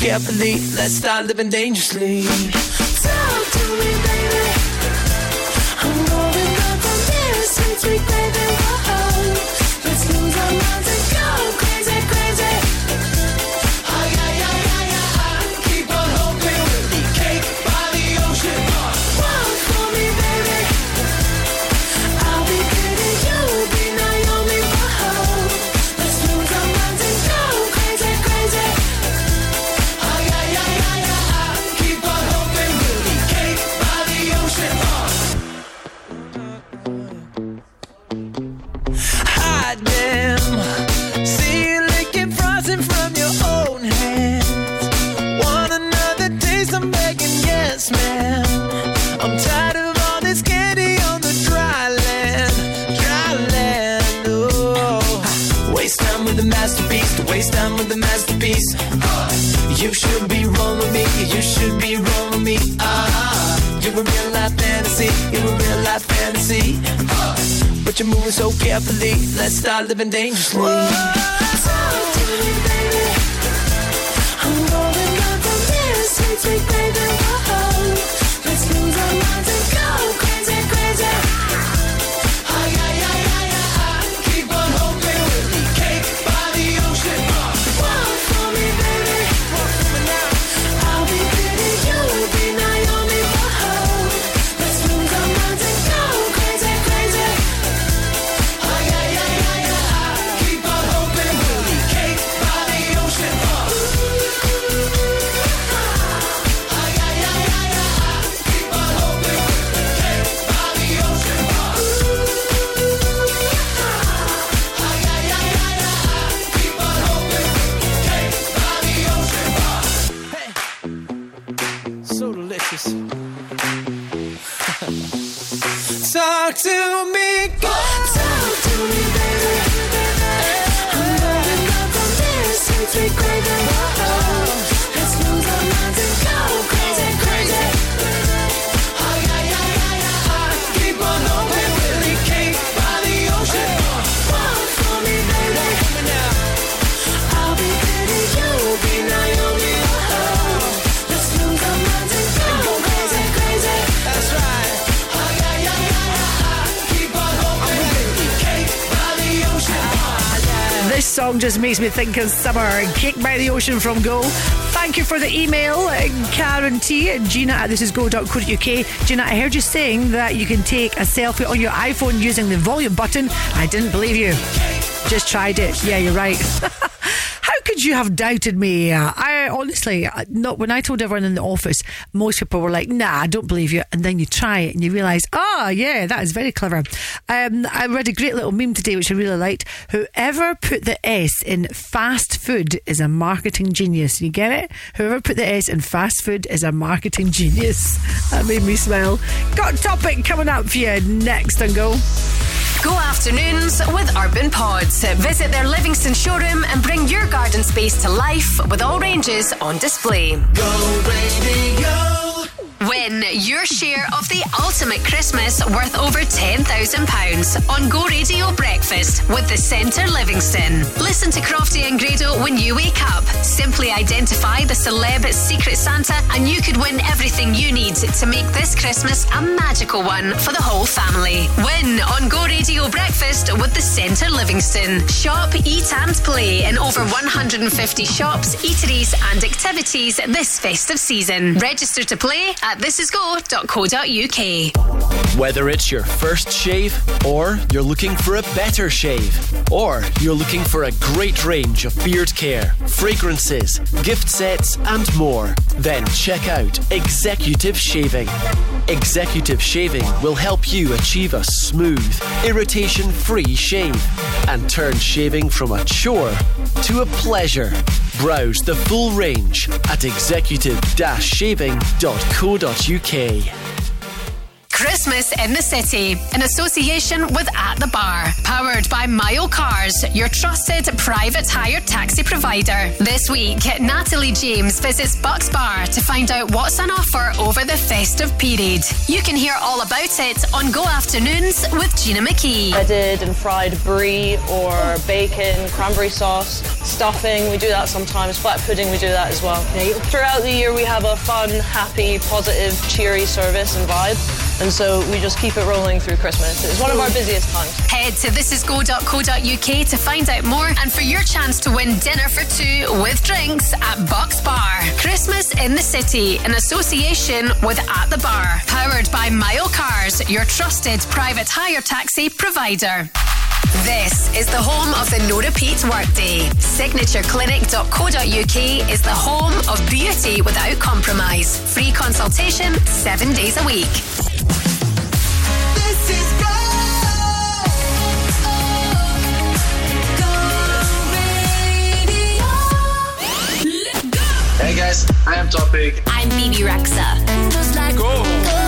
Carefully, let's start living dangerously. Living dangerously. Just makes me think of summer. Kicked by the Ocean from Go. Thank you for the email, uh, Karen T. Gina at thisisgo.co.uk. Gina, I heard you saying that you can take a selfie on your iPhone using the volume button. I didn't believe you. Just tried it. Yeah, you're right. [LAUGHS] How could you have doubted me? Uh, I honestly, uh, not when I told everyone in the office, most people were like, "Nah, I don't believe you." And then you try it and you realise, ah, yeah, that is very clever. Um, I read a great little meme today, which I really liked. Whoever put the S in fast food is a marketing genius. You get it? Whoever put the S in fast food is a marketing genius. [LAUGHS] That made me smile. Got topic coming up for you next and go. Go afternoons with Urban Pods. Visit their Livingston showroom and bring your garden space to life with all ranges on display. Go, baby, go. Win your share of the ultimate Christmas worth over £10,000 on Go Radio Breakfast with the Centre Livingston. Listen to Crofty and Grado when you wake up. Simply identify the celeb Secret Santa and you could win everything you need to make this Christmas a magical one for the whole family. Win on Go Radio Breakfast with the Centre Livingston. Shop, eat and play in over 150 shops, eateries and activities this festive season. Register to play at thisisgo.co.uk. Whether it's your first shave, or you're looking for a better shave, or you're looking for a great range of beard care, fragrances, gift sets, and more, then check out Executive Shaving. Executive Shaving will help you achieve a smooth, irritation free shave and turn shaving from a chore to a pleasure. Browse the full range at executive shaving.co.uk. Christmas in the City in association with At the Bar. Powered by Mile Cars, your trusted private hire taxi provider. This week, Natalie James visits Bucks Bar to find out what's on offer over the festive period. You can hear all about it on Go Afternoons with Gina McKie. breaded and fried brie or bacon, cranberry sauce, stuffing. We do that sometimes. Flat pudding, we do that as well. Throughout the year, we have a fun, happy, positive, cheery service and vibe. And so we just keep it rolling through Christmas. It's one of our busiest times. Head to thisisgo.co.uk to find out more and for your chance to win dinner for two with drinks at Bucks Bar. Christmas in the City in association with At the Bar. Powered by Mile Cars, your trusted private hire taxi provider. This is the home of the no repeat workday. Signatureclinic.co.uk is the home of beauty without compromise. Free consultation seven days a week. Hey guys, I am Topic. I'm Bebe Rexha. Go. Number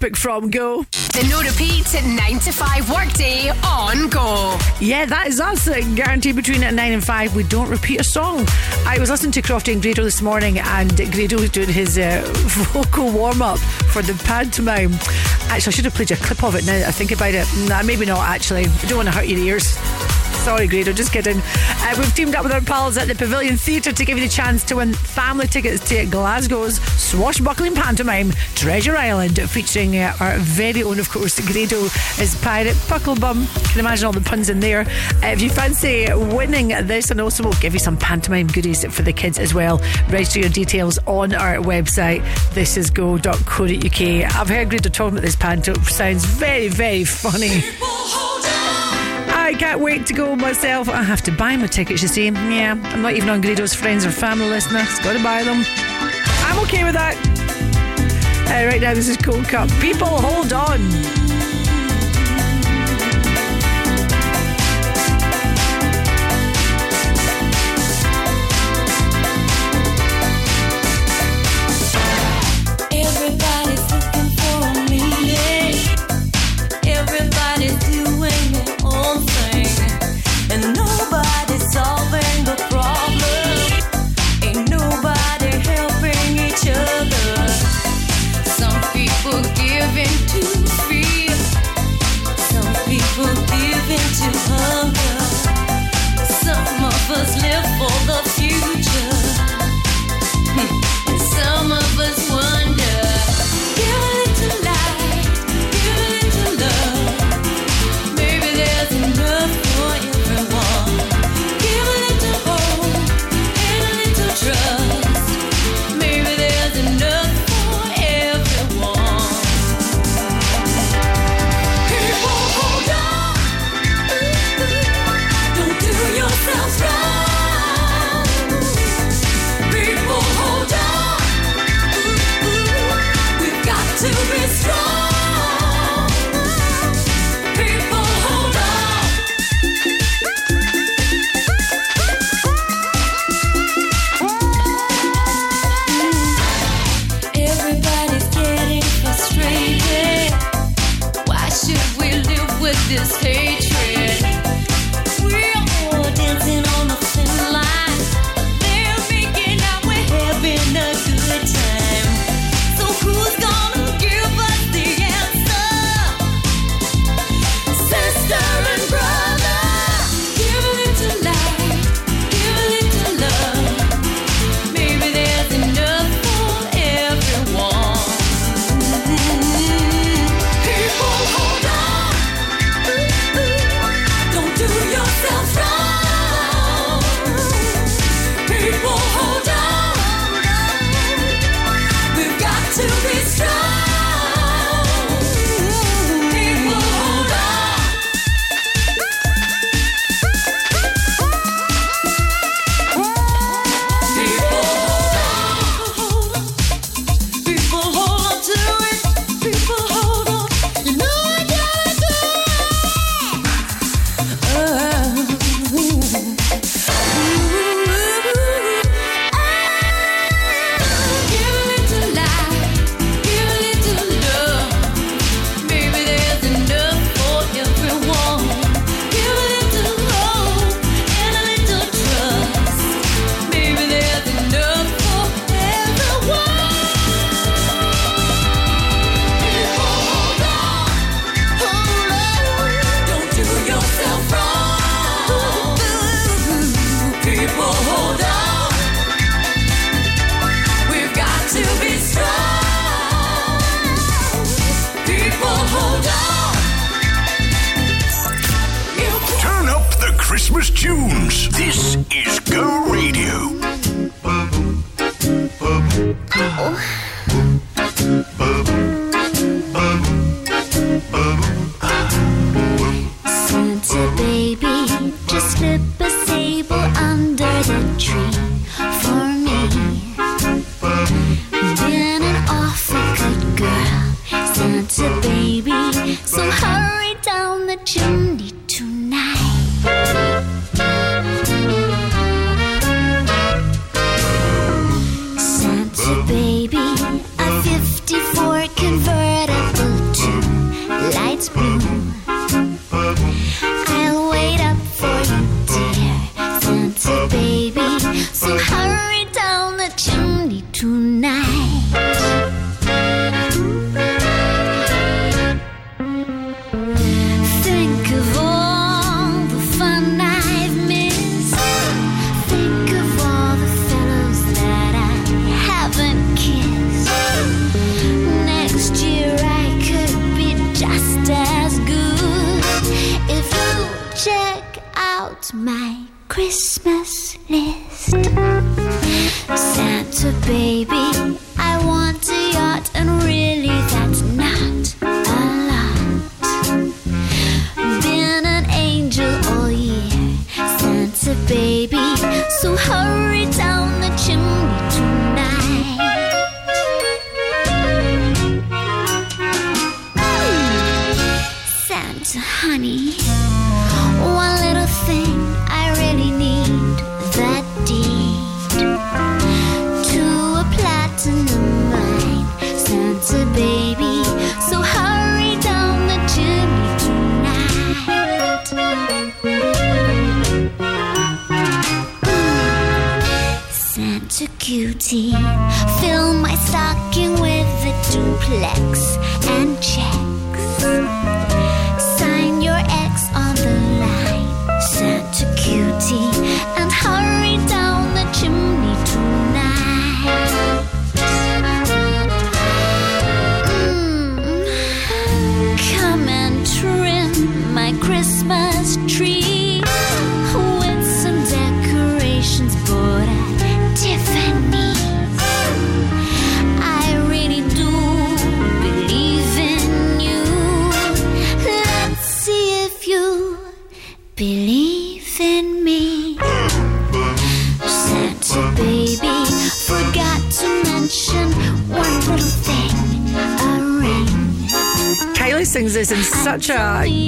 Topic from Go. The no repeat 9 to 5 workday on Go. Yeah, that is us. Uh, Guaranteed between 9 and 5, we don't repeat a song. I was listening to Crofty and Grado this morning, and Grado was doing his uh, [LAUGHS] vocal warm up for the pantomime. Actually, I should have played you a clip of it now that I think about it. Nah, maybe not, actually. I don't want to hurt your ears. Sorry, Grado, just kidding. Uh, we've teamed up with our pals at the Pavilion Theatre to give you the chance to win family tickets to Glasgow's swashbuckling pantomime, Treasure Island, featuring uh, our very own, of course, Grado as Pirate Pucklebum. Can imagine all the puns in there. Uh, if you fancy winning this, and also we'll give you some pantomime goodies for the kids as well. Register your details on our website, thisisgo.co.uk. I've heard Grado talking about this panto. Sounds very, very funny. I can't wait to go myself. I have to buy my tickets, you see. Yeah, I'm not even on Grado's friends or family list now. Just got to buy them. I'm okay with that. Uh, right now, this is Coldcut. People, hold on.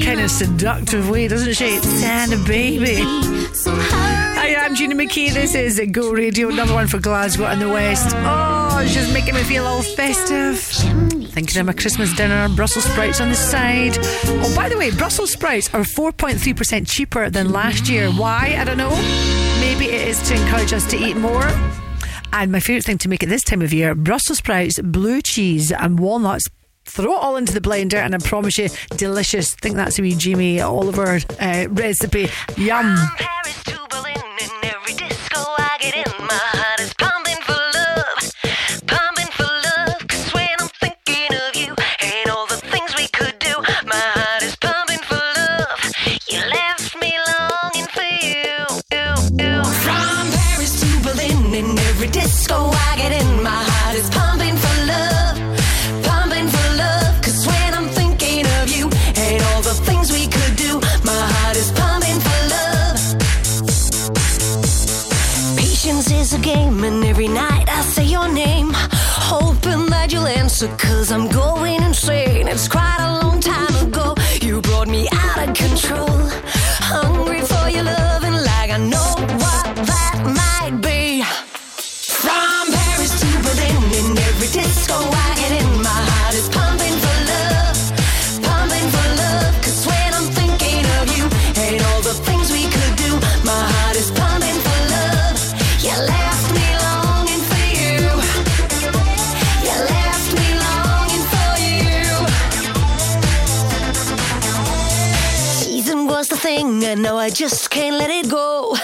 kind of seductive way, doesn't she? Santa a baby. Hi, I'm Gina McKie. This is Go Radio, number one for Glasgow and the West. Oh, she's making me feel all festive. Thinking of my Christmas dinner, Brussels sprouts on the side. Oh, by the way, Brussels sprouts are 4.3% cheaper than last year. Why? I don't know. Maybe it is to encourage us to eat more. And my favourite thing to make at this time of year Brussels sprouts, blue cheese, and walnuts throw it all into the blender and I promise you, delicious. I think that's a wee Jamie Oliver uh, recipe. Yum. I just can't let it go.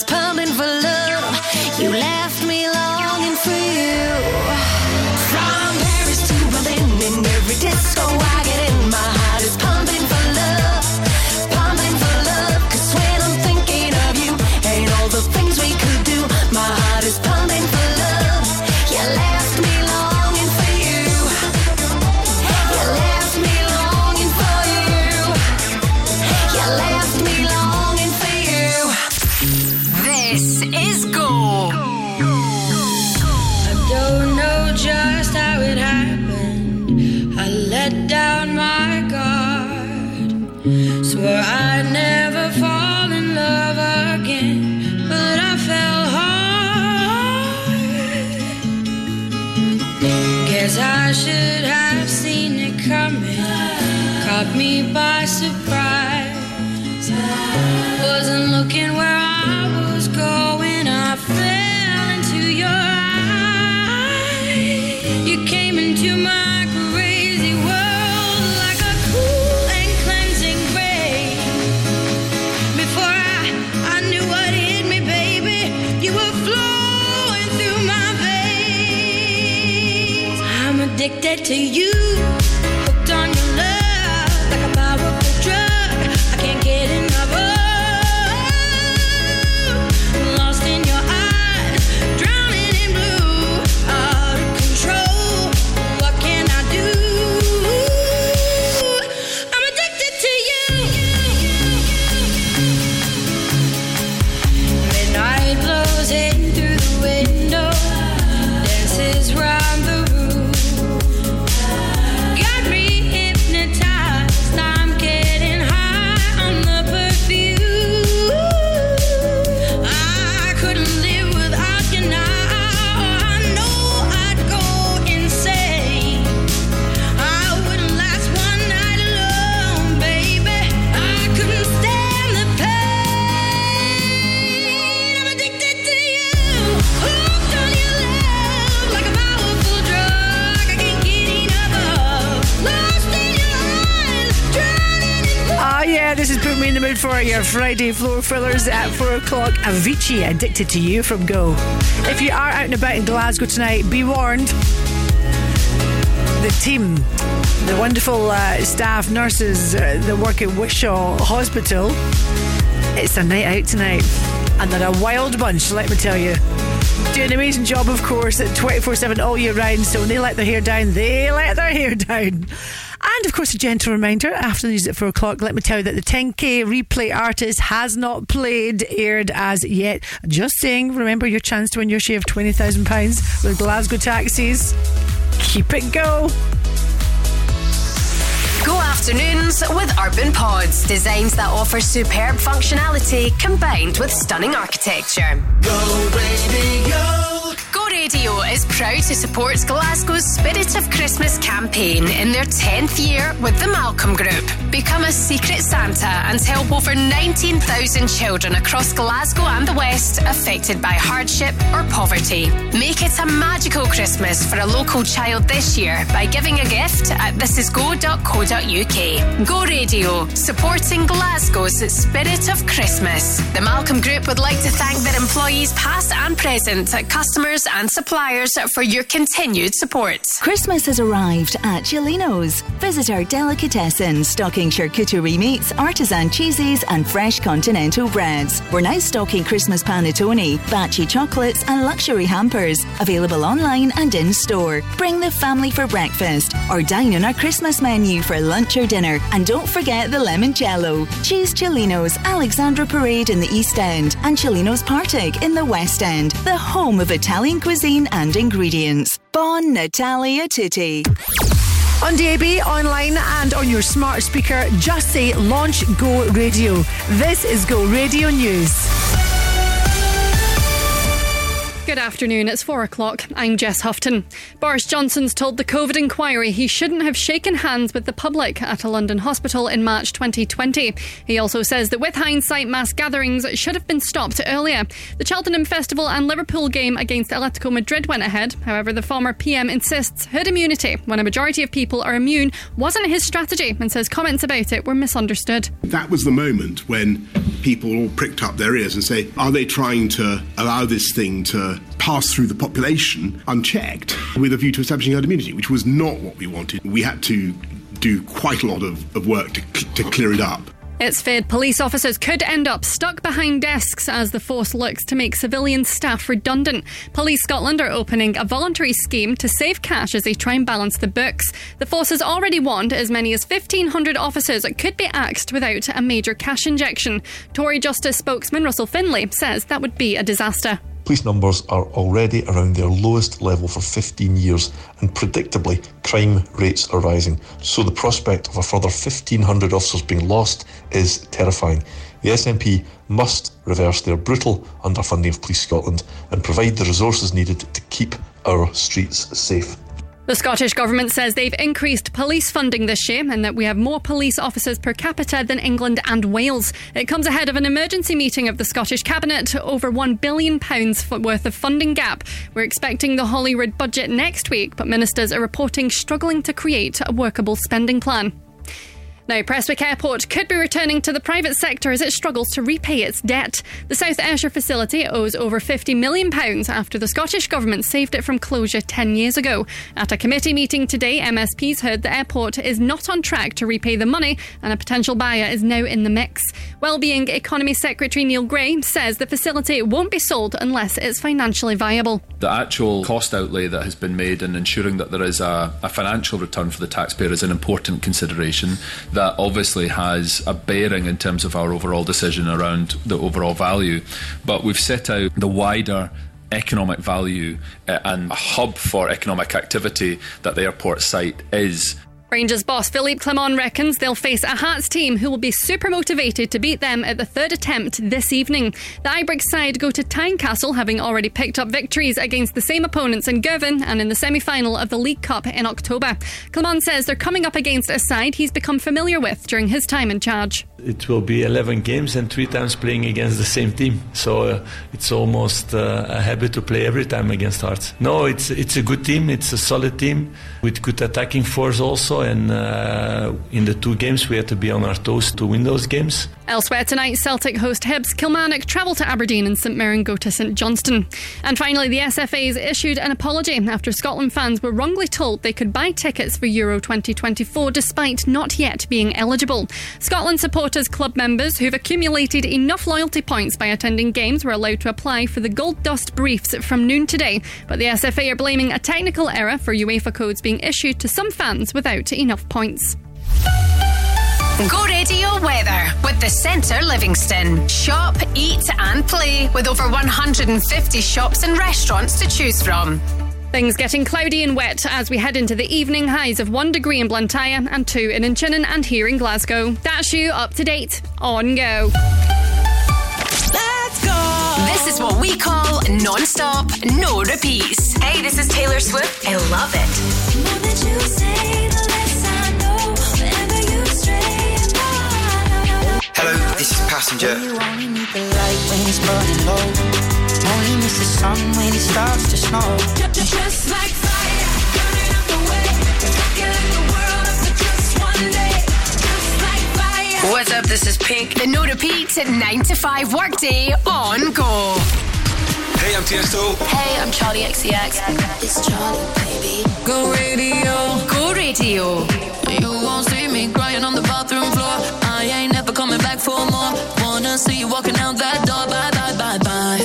Is pumping Friday floor fillers at 4 o'clock. Avicii, Addicted to You from Go. If you are out and about in Glasgow tonight, be warned. The team, the wonderful uh, staff, nurses uh, that work at Wishaw Hospital, it's a night out tonight. And they're a wild bunch, let me tell you. Do an amazing job, of course, at 24 7 all year round. So when they let their hair down, they let their [LAUGHS] hair down. And of course, a gentle reminder after the news at 4 o'clock, let me tell you that the 10k replay artist has not played, aired as yet. Just saying, remember your chance to win your share of £20,000 with Glasgow taxis. Keep it go. Go afternoons with Urban Pods. Designs that offer superb functionality combined with stunning architecture. Go Radio! Radio is proud to support Glasgow's Spirit of Christmas campaign in their 10th year with the Malcolm Group. Become a secret Santa and help over 19,000 children across Glasgow and the West affected by hardship or poverty. Make it a magical Christmas for a local child this year by giving a gift at thisisgo.co.uk. Go Radio, supporting Glasgow's Spirit of Christmas. The Malcolm Group would like to thank their employees, past and present, at customers and suppliers for your continued support. Christmas has arrived at Celino's. Visit our delicatessen stocking charcuterie meats, artisan cheeses, and fresh continental breads. We're now stocking Christmas panettone, Baci chocolates, and luxury hampers. Available online and in store. Bring the family for breakfast or dine on our Christmas menu for lunch or dinner. And don't forget the limoncello. Choose Celino's, Alexandra Parade in the East End, and Celino's Partick in the West End, the home of Italian cuisine and ingredients. Bon Natalia Tutti. On DAB, online, and on your smart speaker, just say Launch Go Radio. This is Go Radio News. Good afternoon, it's four o'clock. I'm Jess Houghton. Boris Johnson's told the COVID inquiry he shouldn't have shaken hands with the public at a London hospital in March 2020. He also says that with hindsight, mass gatherings should have been stopped earlier. The Cheltenham Festival and Liverpool game against Atletico Madrid went ahead. However, the former PM insists herd immunity, when a majority of people are immune, wasn't his strategy and says comments about it were misunderstood. That was the moment when people all pricked up their ears and say, are they trying to allow this thing to pass through the population unchecked with a view to establishing herd immunity, which was not what we wanted. We had to do quite a lot of, of work to, to clear it up. It's feared police officers could end up stuck behind desks as the force looks to make civilian staff redundant. Police Scotland are opening a voluntary scheme to save cash as they try and balance the books. The force has already warned as many as 1,500 officers could be axed without a major cash injection. Tory Justice spokesman Russell Findlay says that would be a disaster. Police numbers are already around their lowest level for 15 years, and predictably, crime rates are rising. So the prospect of a further 1,500 officers being lost is terrifying. The SNP must reverse their brutal underfunding of Police Scotland and provide the resources needed to keep our streets safe. The Scottish Government says they've increased police funding this year and that we have more police officers per capita than England and Wales. It comes ahead of an emergency meeting of the Scottish Cabinet over £1 billion worth of funding gap. We're expecting the Holyrood budget next week, but ministers are reporting struggling to create a workable spending plan. Now, Prestwick Airport could be returning to the private sector as it struggles to repay its debt. The South Ayrshire facility owes over £50 million after the Scottish Government saved it from closure 10 years ago. At a committee meeting today, MSPs heard the airport is not on track to repay the money and a potential buyer is now in the mix. Wellbeing Economy Secretary Neil Gray says the facility won't be sold unless it's financially viable. The actual cost outlay that has been made in ensuring that there is a, a financial return for the taxpayer is an important consideration that obviously has a bearing in terms of our overall decision around the overall value. But we've set out the wider economic value uh, and a hub for economic activity that the airport site is. Rangers boss Philippe Clement reckons they'll face a Hearts team who will be super motivated to beat them at the third attempt this evening. The Ibrox side go to Tynecastle, having already picked up victories against the same opponents in Govan and in the semi final of the League Cup in October. Clement says they're coming up against a side he's become familiar with during his time in charge. It will be 11 games and three times playing against the same team. So uh, it's almost uh, a habit to play every time against Hearts. No, it's it's a good team. It's a solid team with good attacking force also. And uh, in the two games, we had to be on our toes to win those games. Elsewhere tonight, Celtic host Hibs, Kilmarnock travel to Aberdeen, and St Mirren go to St Johnstone. And finally, the SFA's issued an apology after Scotland fans were wrongly told they could buy tickets for Euro 2024 despite not yet being eligible. Scotland supporters club members who've accumulated enough loyalty points by attending games were allowed to apply for the Gold Dust briefs from noon today, but the SFA are blaming a technical error for UEFA codes being issued to some fans without enough points. Go radio weather with the Centre Livingston. Shop, eat, and play with over 150 shops and restaurants to choose from. Things getting cloudy and wet as we head into the evening. Highs of one degree in Blantyre and two in Inchinnan and here in Glasgow. That's you up to date. On go. Let's go. This is what we call non-stop, no repeats. Hey, this is Taylor Swift. I love it. Hello, this is Passenger. Only need the light when it's burning low. Only miss the sun when it starts to snow. Just like This is Pink. The no repeats at 9 to 5 workday on Go. Hey, I'm Tiesto. Hey, I'm Charli XCX. It's Charli, baby. Go radio. Go radio. You won't see me crying on the bathroom floor. I ain't never coming back for more. Wanna see you walking out that door. Bye, bye, bye, bye.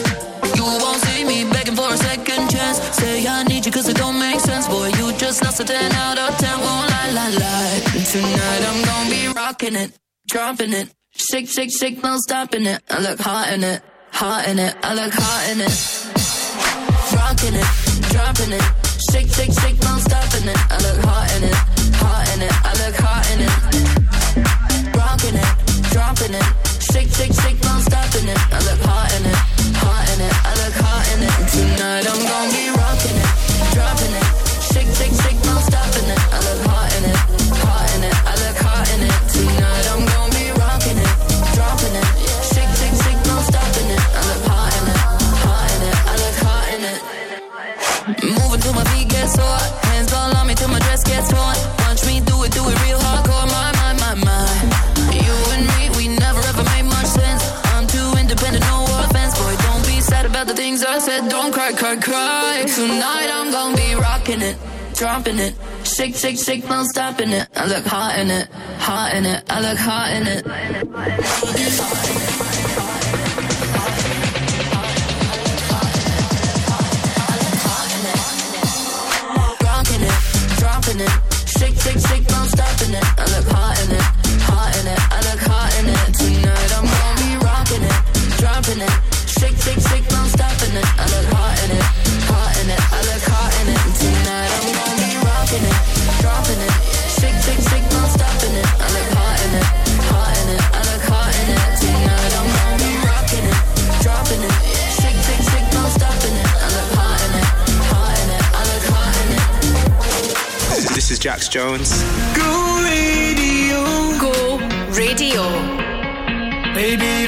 You won't see me begging for a second chance. Say I need you cause it don't make sense. Boy, you just lost a 10 out of 10. Won't lie, lie, lie. Tonight I'm gonna be rocking it, dropping it. Shake, shake, shake, no stopping it. I look hot in it, hot in it. I look hot in it. Rocking it, dropping it. Shake, shake, shake, no stopping it. I look hot in it, hot in it. I look hot in it. Rocking it, dropping it. Shake, shake, shake, no stopping it. I look hot in it, hot in it. I look hot in it. Tonight cry, cry. Tonight I'm gonna be rocking it, dropping it. Shake, shake, shake, no stopping it. I look hot in it, hot in it. I look hot in it. Rocking it, dropping it. Shake, shake, shake, no stopping it. I look hot in it, hot in it. I look hot in it. Tonight I'm gonna be rocking it, dropping it. Shake, shake, shake, no stopping it. I look hot in it, hot in it. I look hot in it. Tonight I'm gonna be rocking it, dropping it. Shake, shake, shake, no stopping it. I look hot in it, hot in it. I look hot in it. Tonight I'm gonna be rocking it, dropping it. Shake, shake, shake, no stopping it. I look hot in it, hot in it. I look hot in it. This is Jax Jones. Go radio. Go radio. Baby,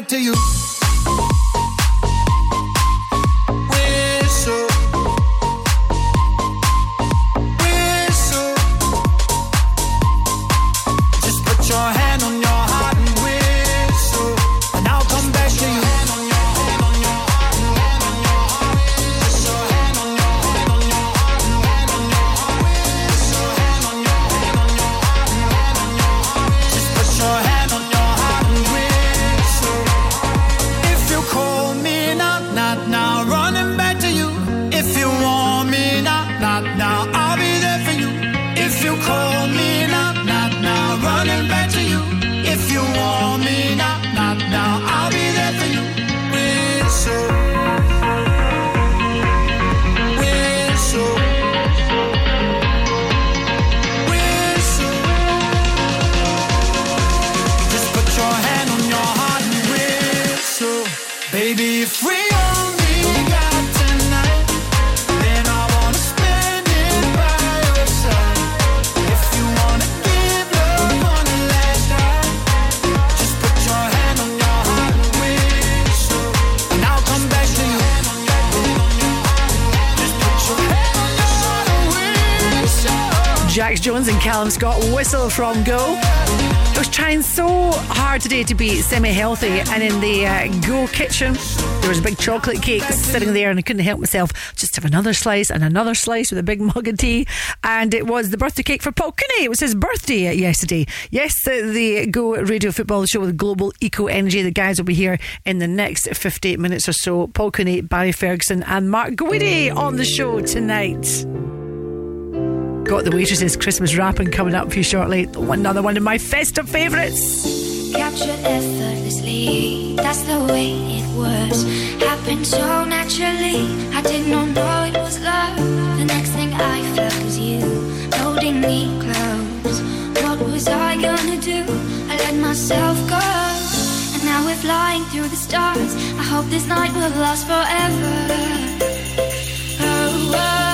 Back to you. Calum Scott whistle from Go. I was trying so hard today to be semi healthy, and in the uh, Go kitchen, there was a big chocolate cake sitting there, and I couldn't help myself. Just have another slice and another slice with a big mug of tea. And it was the birthday cake for Paul Cooney. It was his birthday yesterday. Yes, the, the Go Radio Football Show with Global Eco Energy. The guys will be here in the next 58 minutes or so. Paul Cooney, Barry Ferguson, and Mark Guidi on the show tonight. Got the waitresses Christmas wrapping coming up for you shortly. Another one of my festive favourites. Captured effortlessly, that's the way it was. Happened so naturally, I did not know it was love. The next thing I felt was you holding me close. What was I gonna do? I let myself go. And now we're flying through the stars. I hope this night will last forever. Oh, oh.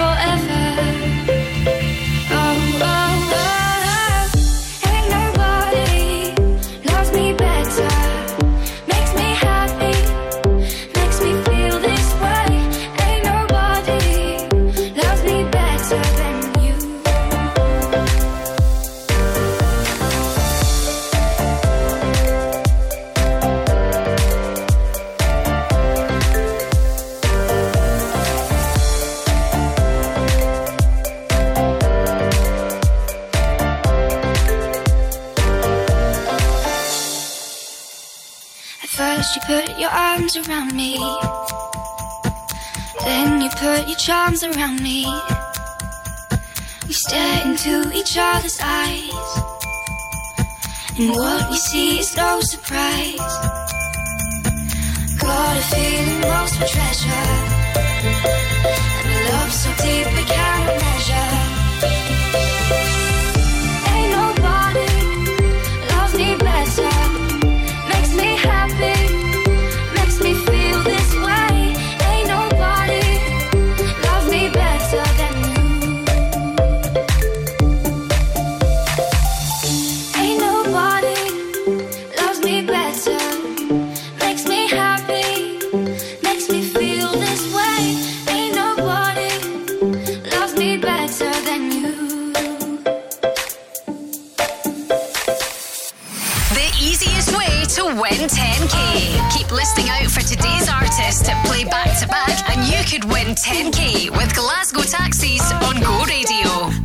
forever. arms around me. Then you put your charms around me. We stare into each other's eyes. And what we see is no surprise. Got a feeling lost for treasure. And a love so deep we cannot measure. could win 10k with Glasgow Taxis on Go Radio.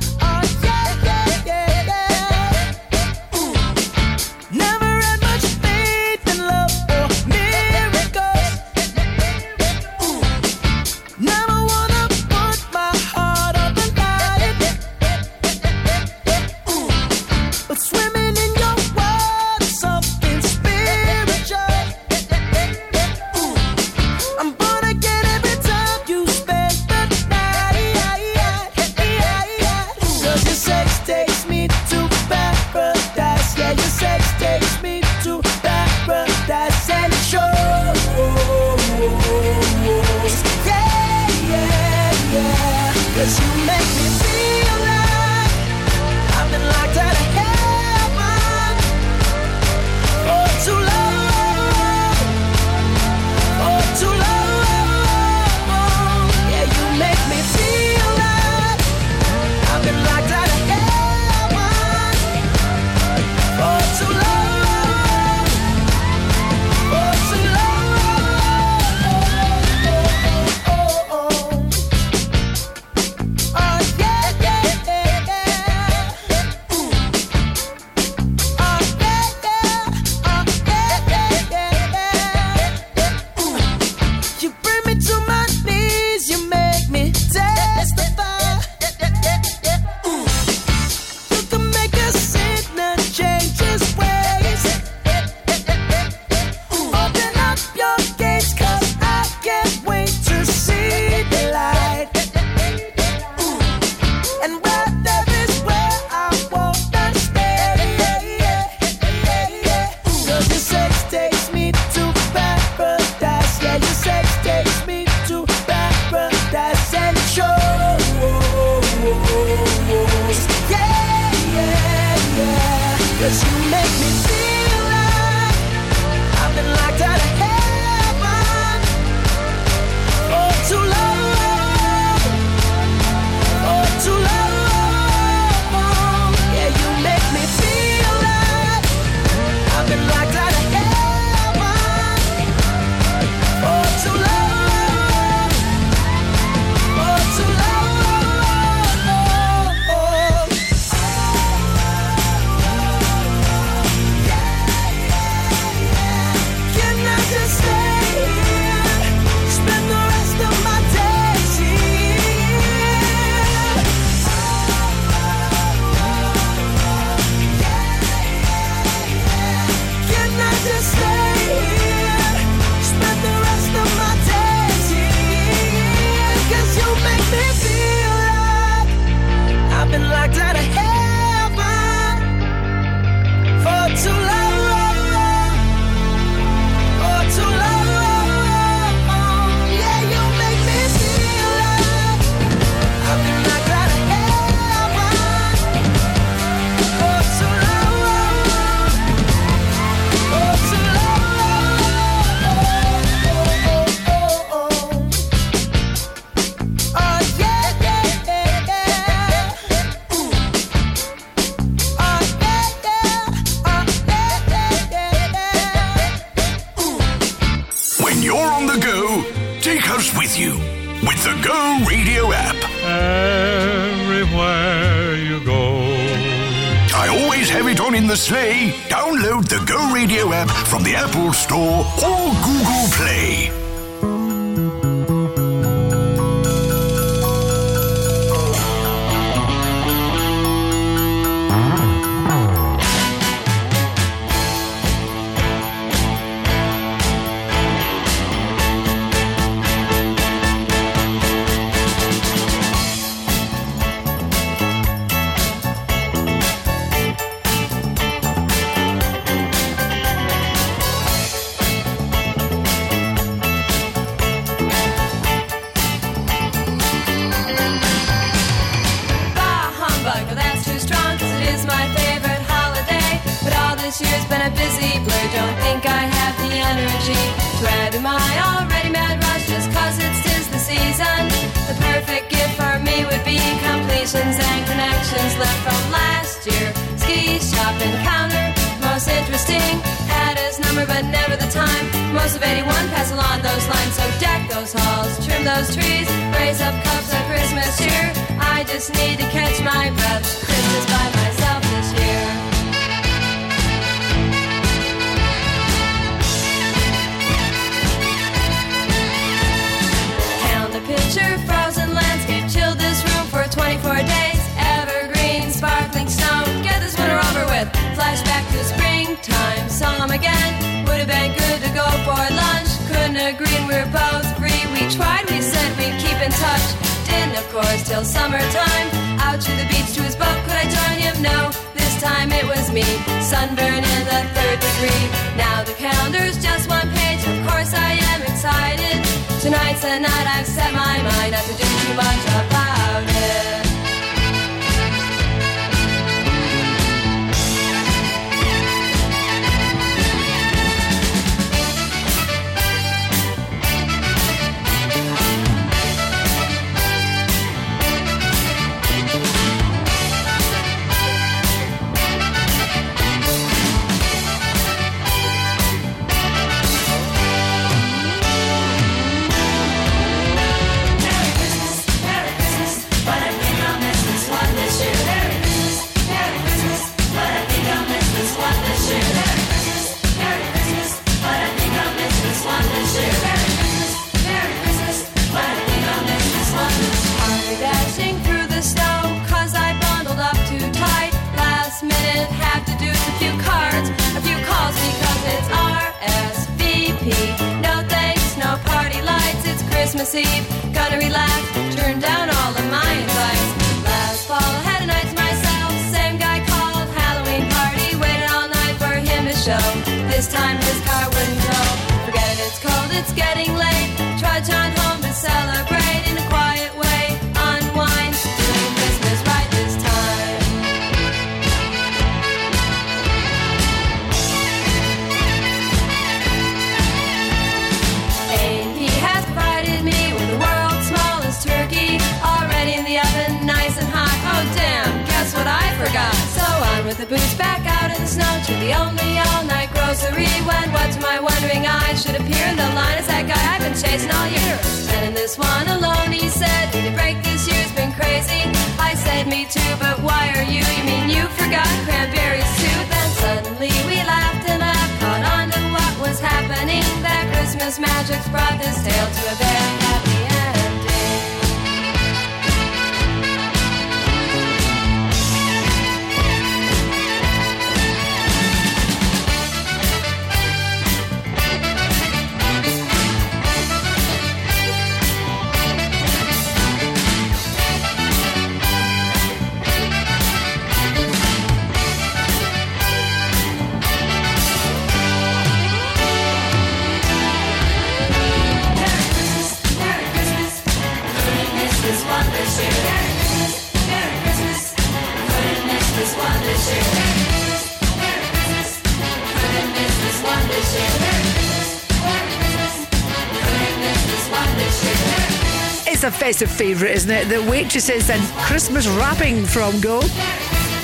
It's a favourite, isn't it? The waitresses and Christmas wrapping from Go.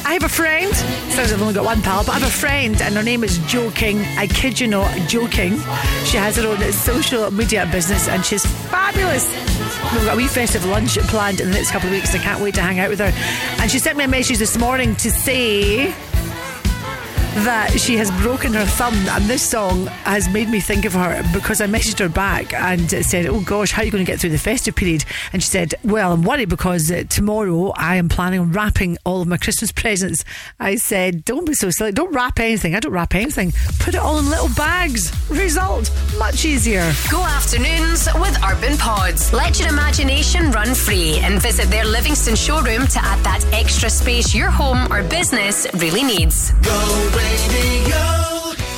I have a friend. Sounds I've only got one pal, but I have a friend, and her name is Joking. I kid you not, Joking. She has her own social media business, and she's fabulous. We've got a wee festive lunch planned in the next couple of weeks. I can't wait to hang out with her. And she sent me a message this morning to say that she has broken her thumb and this song has made me think of her because I messaged her back and said oh gosh how are you going to get through the festive period? And she said well I'm worried because uh, tomorrow I am planning on wrapping all of my Christmas presents. I said don't be so silly. Don't wrap anything. I don't wrap anything. Put it all in little bags. Result much easier. Go afternoons with Urban Pods. Let your imagination run free and visit their Livingston showroom to add that extra space your home or business really needs. Radio.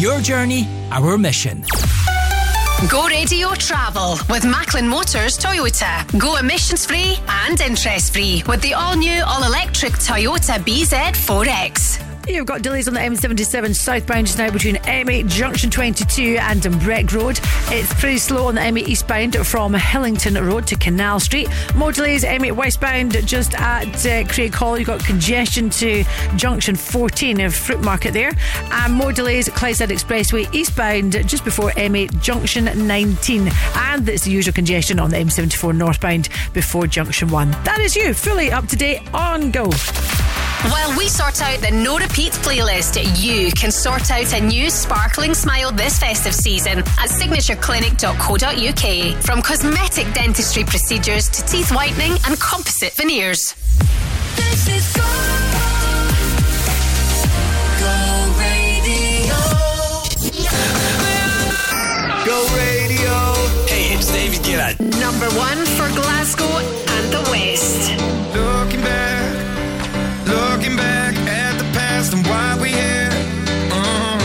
Your journey, our mission. Go radio travel with Macklin Motors Toyota. Go emissions free and interest free with the all new, all electric Toyota BZ4X. You've got delays on the M77 southbound just now between M8 Junction 22 and Breck Road. It's pretty slow on the M8 eastbound from Hillington Road to Canal Street. More delays M8 westbound just at uh, Craighall. You've got congestion to Junction 14 of Fruit Market there. And more delays at Clydeside Expressway eastbound just before M8 Junction 19. And it's the usual congestion on the M74 northbound before Junction 1. That is you, fully up to date on Go. While we sort out the no repeats playlist, you can sort out a new sparkling smile this festive season at signatureclinic.co.uk. From cosmetic dentistry procedures to teeth whitening and composite veneers. This is Go. Go Radio. Go radio. Hey, it's David Gillard. Number one for Glasgow and the West. Looking back, looking back at the past and why we here. Uh.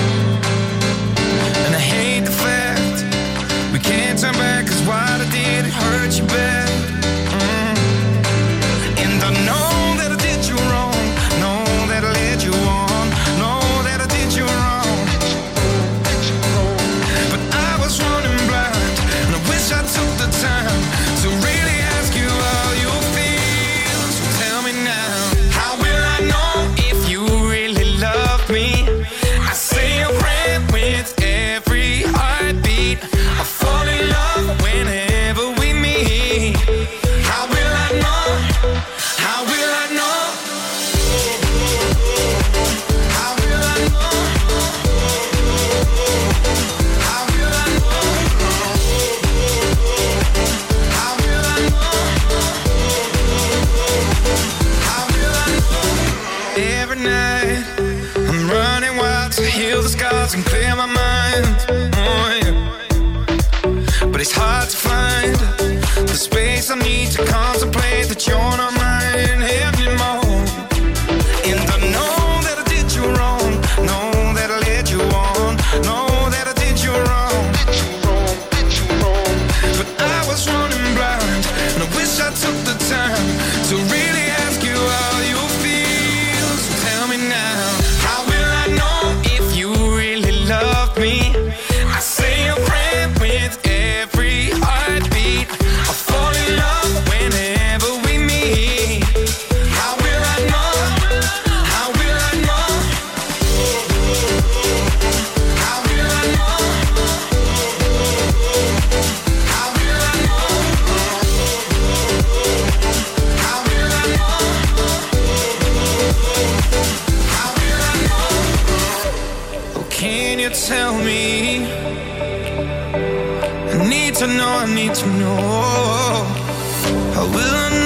And I hate the fact we can't turn back, cause what I did hurt you bad. The space I need to contemplate that you're need to know, I need to know. I will know?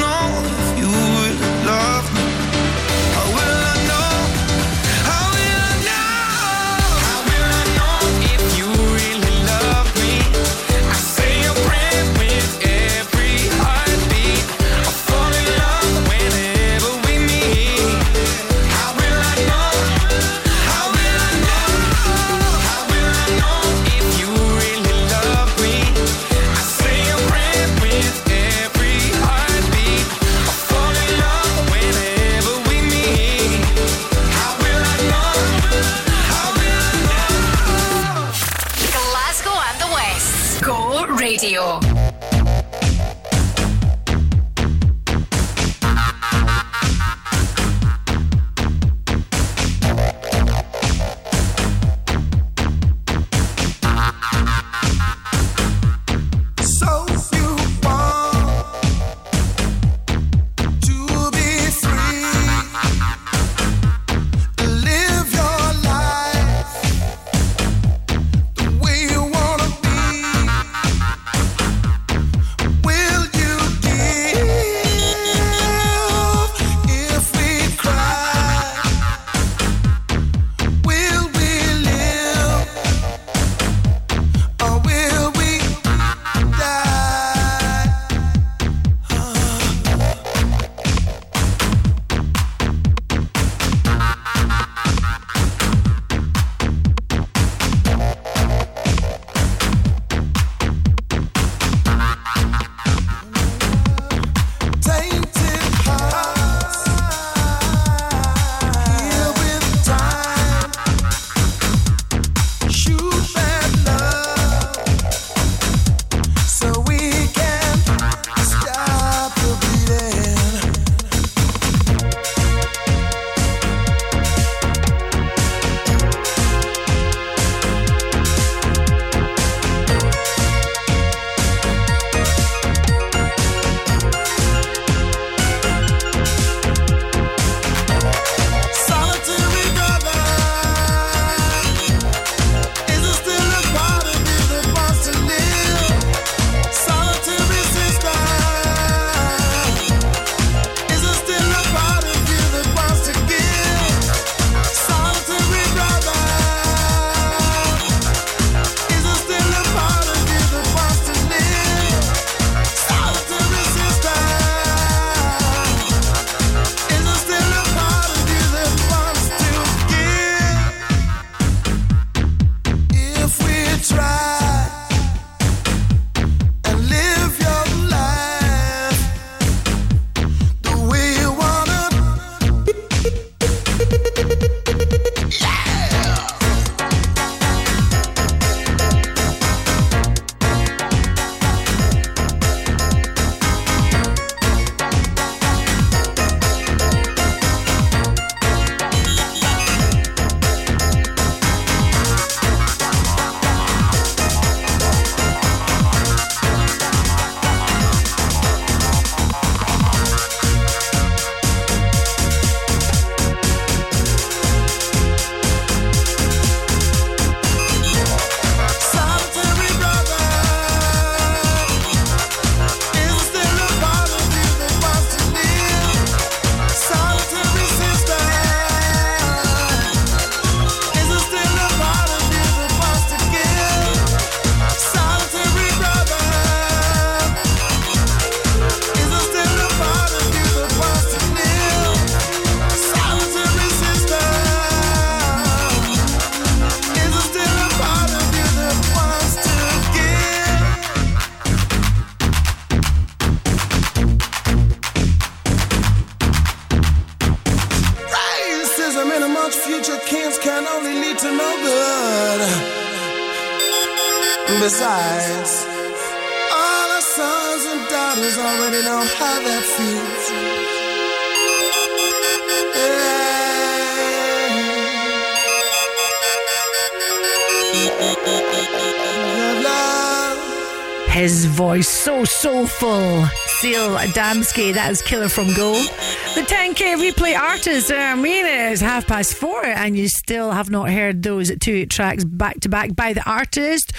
Adamski. That is Killer from goal. The 10K replay artist, I mean, it is half past four, and you still have not heard those two tracks back to back by the artist.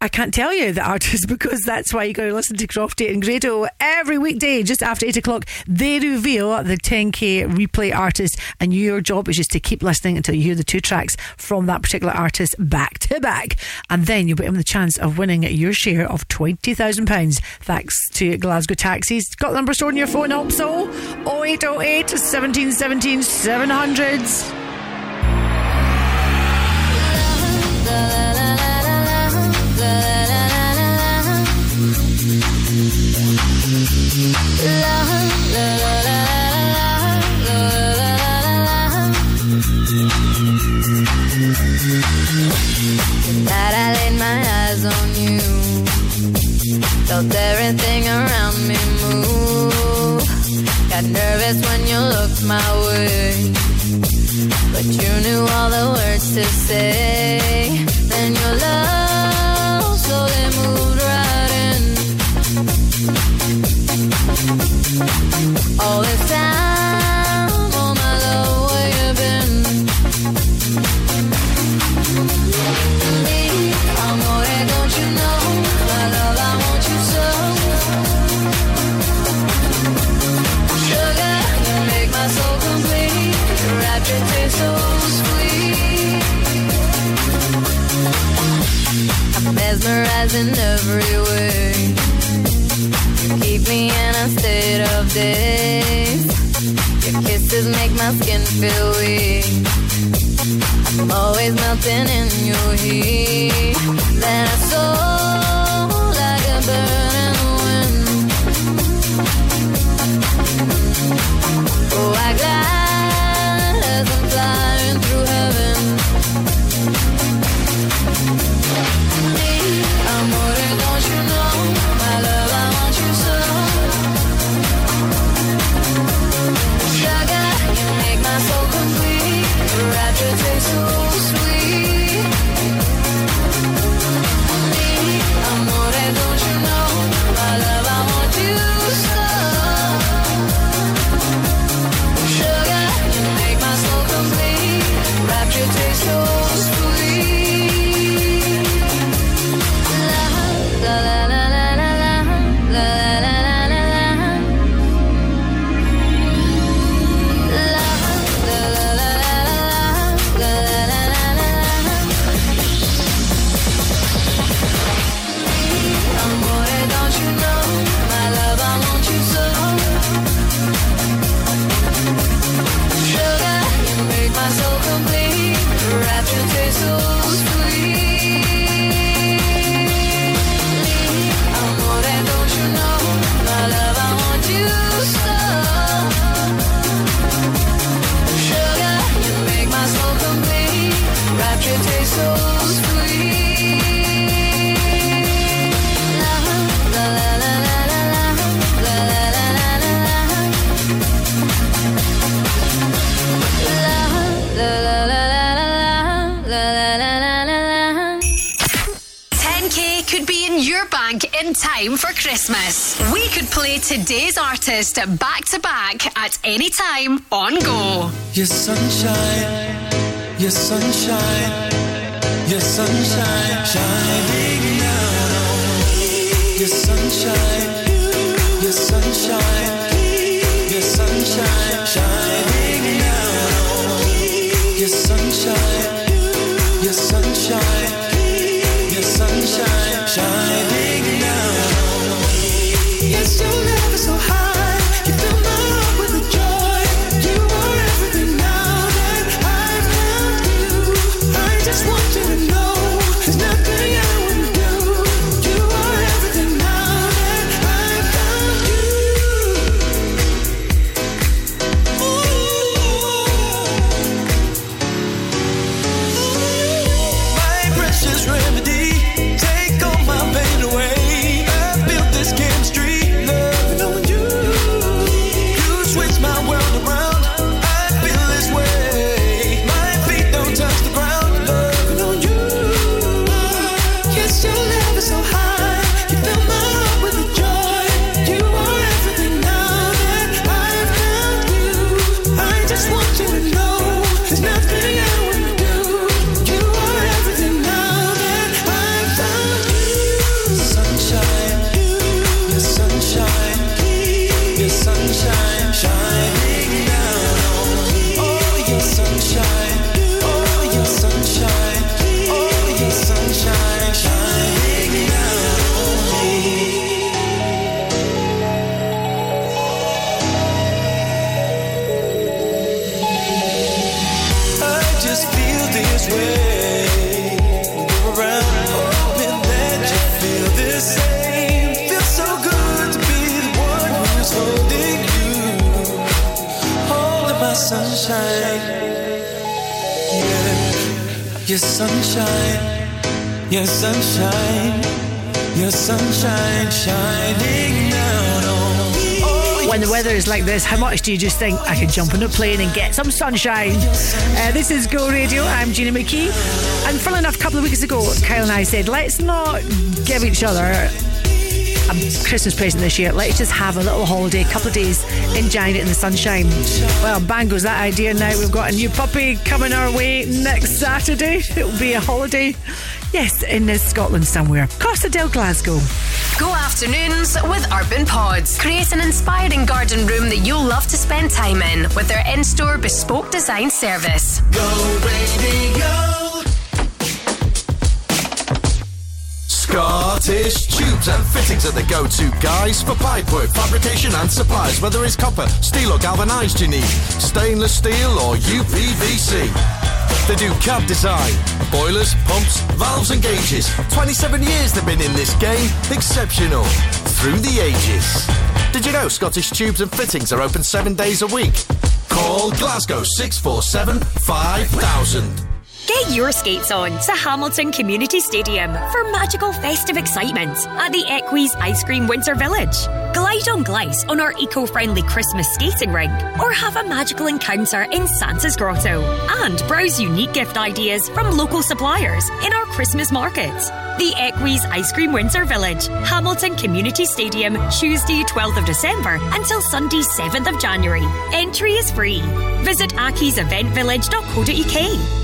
I can't tell you the [LAUGHS] artist because that's why you got to listen to Crofty and Grado every weekday just after 8 o'clock. They reveal the 10K replay artist, and your job is just to keep listening until you hear the two tracks from that particular artist back to back. And then you'll be given the chance of winning your share of £20,000 thanks to Glasgow Taxis. Got the number stored on your phone also 0808 1717 700. at Buy do you just think I could jump on a plane and get some sunshine? Uh, this is Go Radio. I'm Gina McKie. And funnily enough, a couple of weeks ago, Kyle and I said, let's not give each other a Christmas present this year. Let's just have a little holiday, a couple of days enjoying it in the sunshine. Well, bang goes that idea now. We've got a new puppy coming our way next Saturday. [LAUGHS] It'll be a holiday. Yes, in uh, Scotland somewhere. Costa del Glasgow. Go afternoons with Urban Pods. Create an inspiring garden room that you'll love to spend time in with their in store bespoke design service. Go radio. Scottish tubes and fittings are the go-to guys for pipework, fabrication and supplies. Whether it's copper, steel or galvanised you need, stainless steel or UPVC. They do CAD design, boilers, pumps, valves and gauges. 27 years they've been in this game, exceptional. Through the ages. Did you know Scottish tubes and fittings are open seven days a week? Call Glasgow 647 5000. Get your skates on to Hamilton Community Stadium for magical festive excitement at the Equi's Ice Cream Winter Village. Glide on glice on our eco friendly Christmas skating rink or have a magical encounter in Santa's Grotto and browse unique gift ideas from local suppliers in our Christmas market. The Equi's Ice Cream Winter Village, Hamilton Community Stadium, Tuesday 12th of December until Sunday 7th of January. Entry is free. Visit akieseventvillage.co.uk.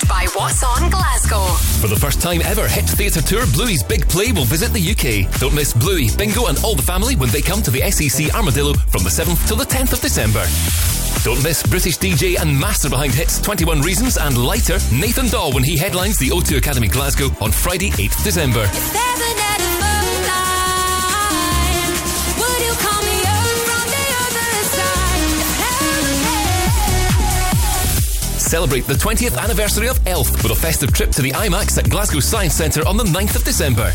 The Go Guide, powered by What's On Glasgow. For the first time ever, Hit Theatre Tour Bluey's Big Play will visit the UK. Don't miss Bluey, Bingo, and all the family when they come to the SEC Armadillo from the 7th till the 10th of December. Don't miss British DJ and master behind hits 21 Reasons and Lighter Nathan Dawe when he headlines the O2 Academy Glasgow on Friday, 8th December. Celebrate the 20th anniversary of Elf with a festive trip to the IMAX at Glasgow Science Centre on the 9th of December.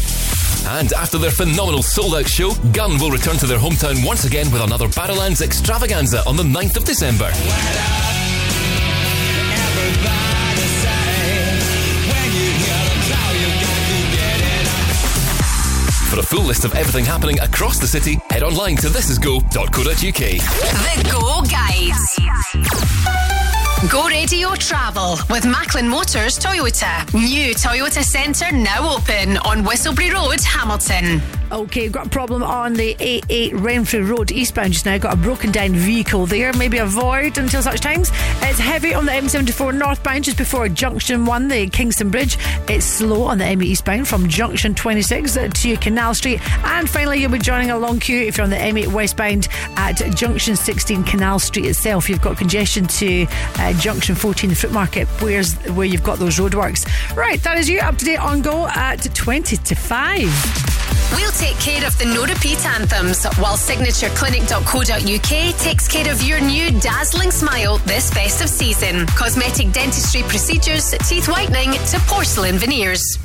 And after their phenomenal sold out show, Gun will return to their hometown once again with another Barrowlands extravaganza on the 9th of December. For a full list of everything happening across the city, head online to thisisgo.co.uk. The Go Guide. Go Radio Travel with Macklin Motors Toyota. New Toyota Centre now open on Whistleberry Road, Hamilton. Okay, we've got a problem on the 88 Renfrew Road eastbound just now. Got a broken down vehicle there. Maybe avoid until such times. It's heavy on the M74 northbound just before Junction 1, the Kingston Bridge. It's slow on the M8 eastbound from Junction 26 to Canal Street. And finally, you'll be joining a long queue if you're on the M8 westbound at Junction 16 Canal Street itself. You've got congestion to uh, Junction 14, the fruit market, where's where you've got those roadworks. Right, that is you up to date on go at 20 to 5. We'll take care of the no repeat anthems while signatureclinic.co.uk takes care of your new dazzling smile this festive season. Cosmetic dentistry procedures, teeth whitening to porcelain veneers.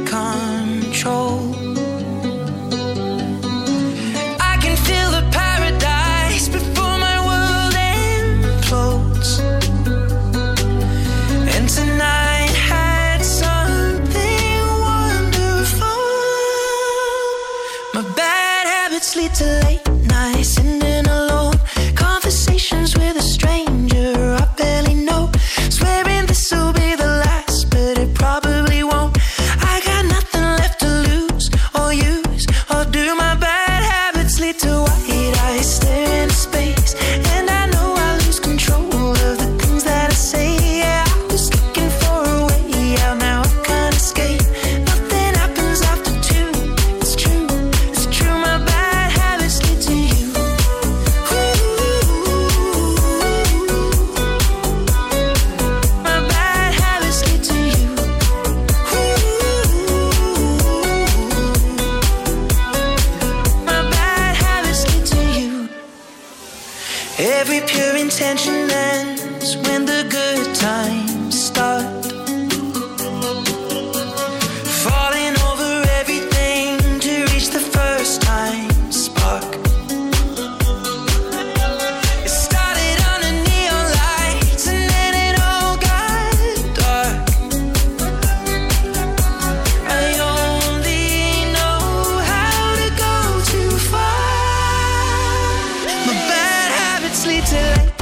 sleep till late.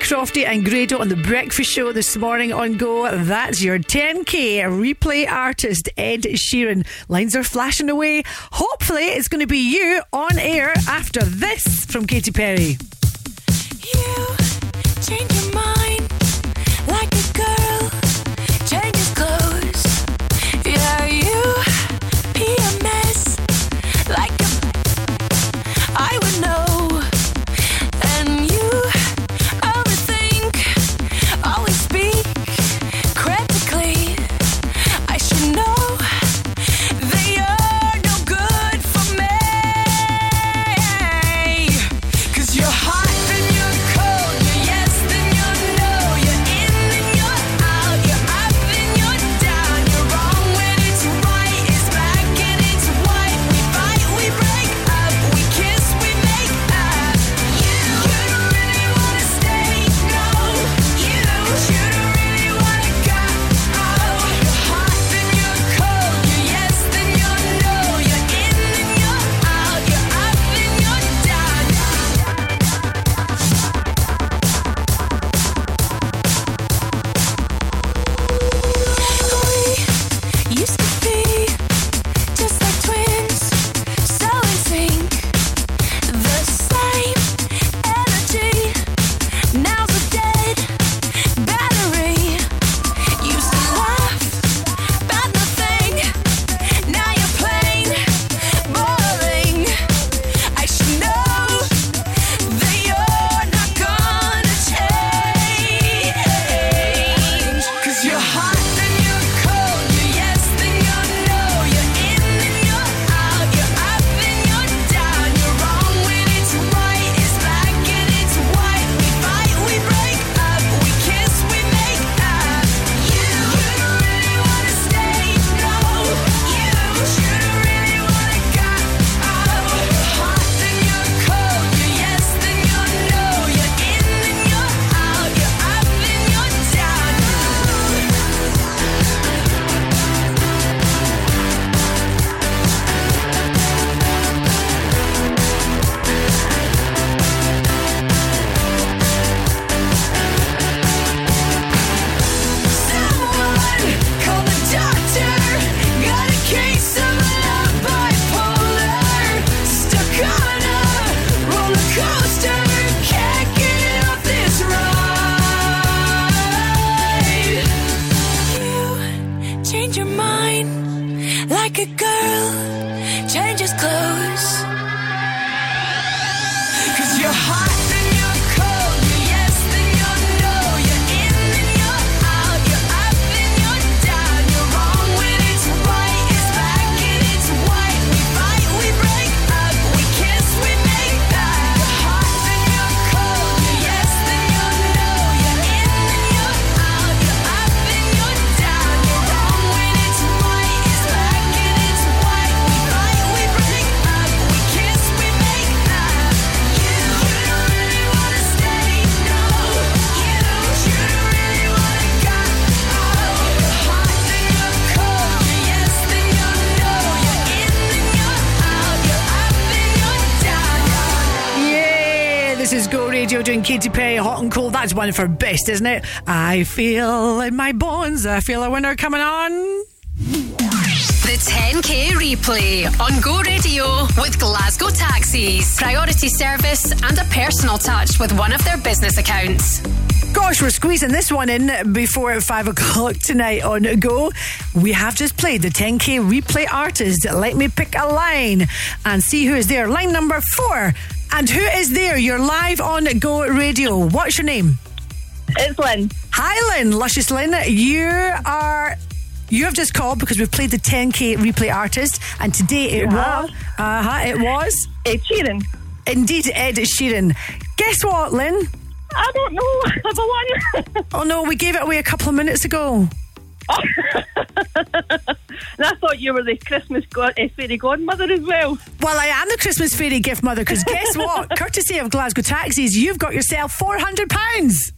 Crofty and Grado on the breakfast show this morning on Go, that's your 10k replay artist Ed Sheeran. Lines are flashing away. Hopefully, it's going to be you on air after this from Katy Perry. Change one her best, isn't it? I feel in my bones, I feel a winner coming on. The 10K replay on Go Radio with Glasgow Taxis. Priority service and a personal touch with one of their business accounts. Gosh, we're squeezing this one in before five [LAUGHS] o'clock tonight on Go. We have just played the 10k replay artist. Let me pick a line and see who is there. Line number four. And who is there? You're live on Go Radio. What's your name? It's Lynn. Hi, Lynn. Luscious Lynn. You are. You have just called because we've played the 10k replay artist, and today it was. Uh huh. It was Ed Sheeran. Indeed, Ed Sheeran. Guess what, Lynn? I don't know. [LAUGHS] I've won. oh no, we gave it away a couple of minutes ago. [LAUGHS] And I thought you were the Christmas god- uh, eh, fairy godmother as well. Well, I am the Christmas fairy gift mother because guess [LAUGHS] what? Courtesy of Glasgow Taxis, you've got yourself £400.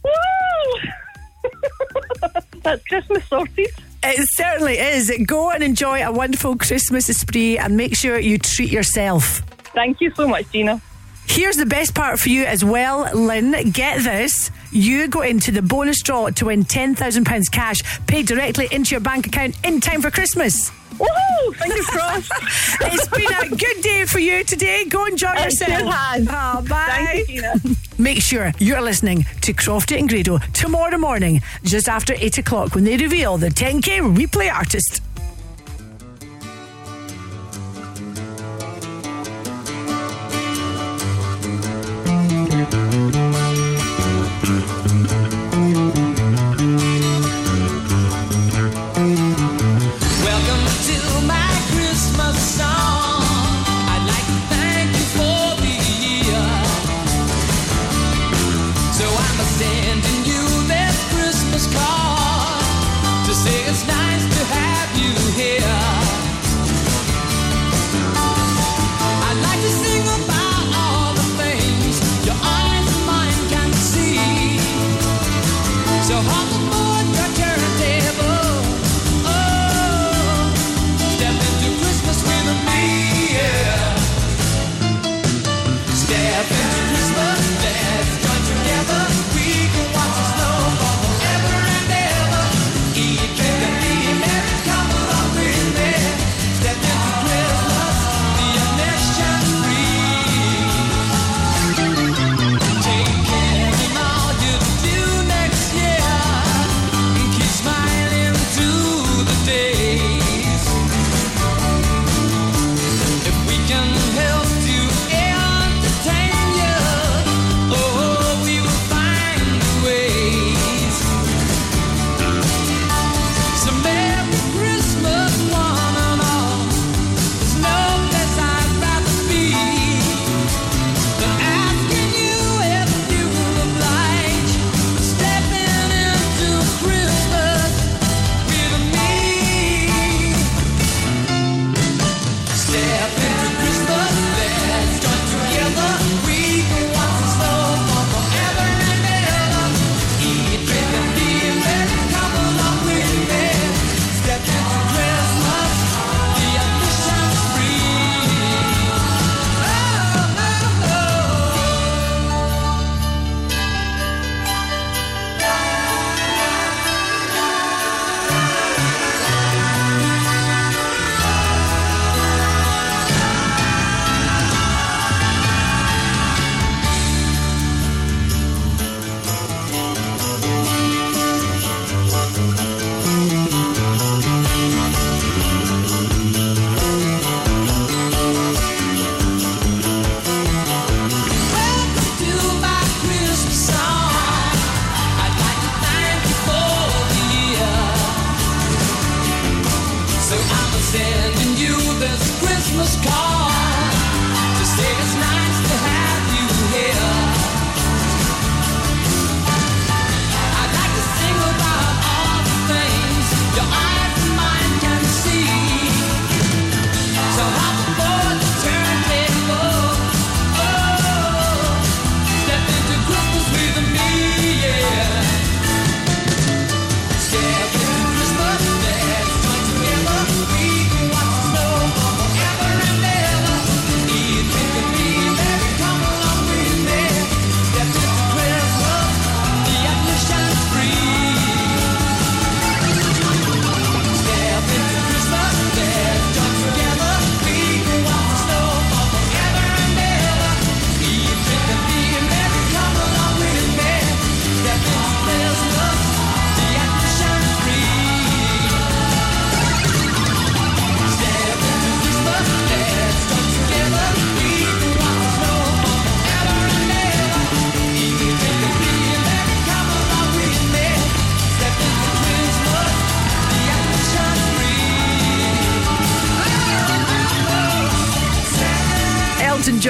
[LAUGHS] That's Christmas sorted. It certainly is. Go and enjoy a wonderful Christmas spree and make sure you treat yourself. Thank you so much, Gina. Here's the best part for you as well, Lynn. Get this you go into the bonus draw to win £10,000 cash paid directly into your bank account in time for Christmas. Woohoo! Fingers crossed. [LAUGHS] it's been a good day for you today. Go enjoy it yourself. Has. Oh, bye. You, Make sure you're listening to Crofty and Grado tomorrow morning, just after 8 o'clock, when they reveal the 10K replay artist.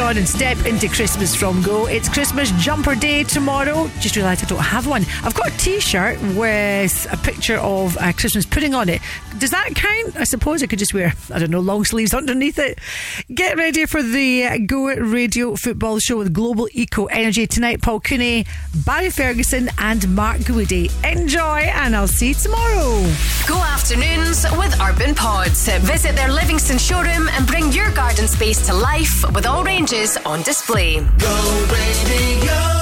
on and step into Christmas from Go. It's Christmas jumper day tomorrow. Just realised I don't have one. I've got a t shirt with a picture of a Christmas pudding on it. Does that count? I suppose I could just wear, I don't know, long sleeves underneath it get ready for the Go Radio Football Show with Global Eco Energy tonight. Paul Cooney, Barry Ferguson, and Mark Guidi. Enjoy, and I'll see you tomorrow. Go afternoons with Urban Pods. Visit their Livingston showroom and bring your garden space to life with all ranges on display. Go Radio.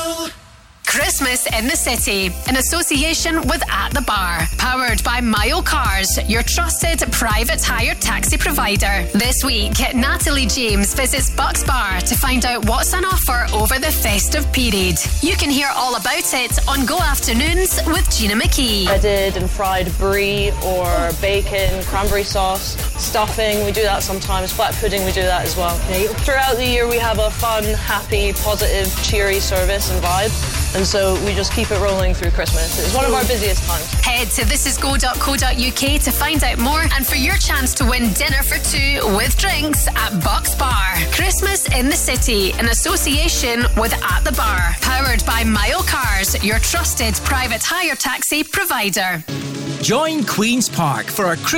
Christmas in the City in association with At the Bar. Powered by Myle Cars, your trusted private hire taxi provider. This week, Natalie James visits Bucks Bar to find out what's on offer over the festive period. You can hear all about it on Go Afternoons with Gina McKie. Breaded and fried brie or bacon, cranberry sauce, stuffing, we do that sometimes. Flat pudding, we do that as well. Throughout the year, we have a fun, happy, positive, cheery service and vibe. And so we just keep it rolling through Christmas. It's one of our busiest times. Head to thisisgo.co.uk to find out more and for your chance to win dinner for two with drinks at Bucks Bar. Christmas in the City in association with At the Bar. Powered by Myle Cars, your trusted private hire taxi provider. Join Queen's Park for our Christmas.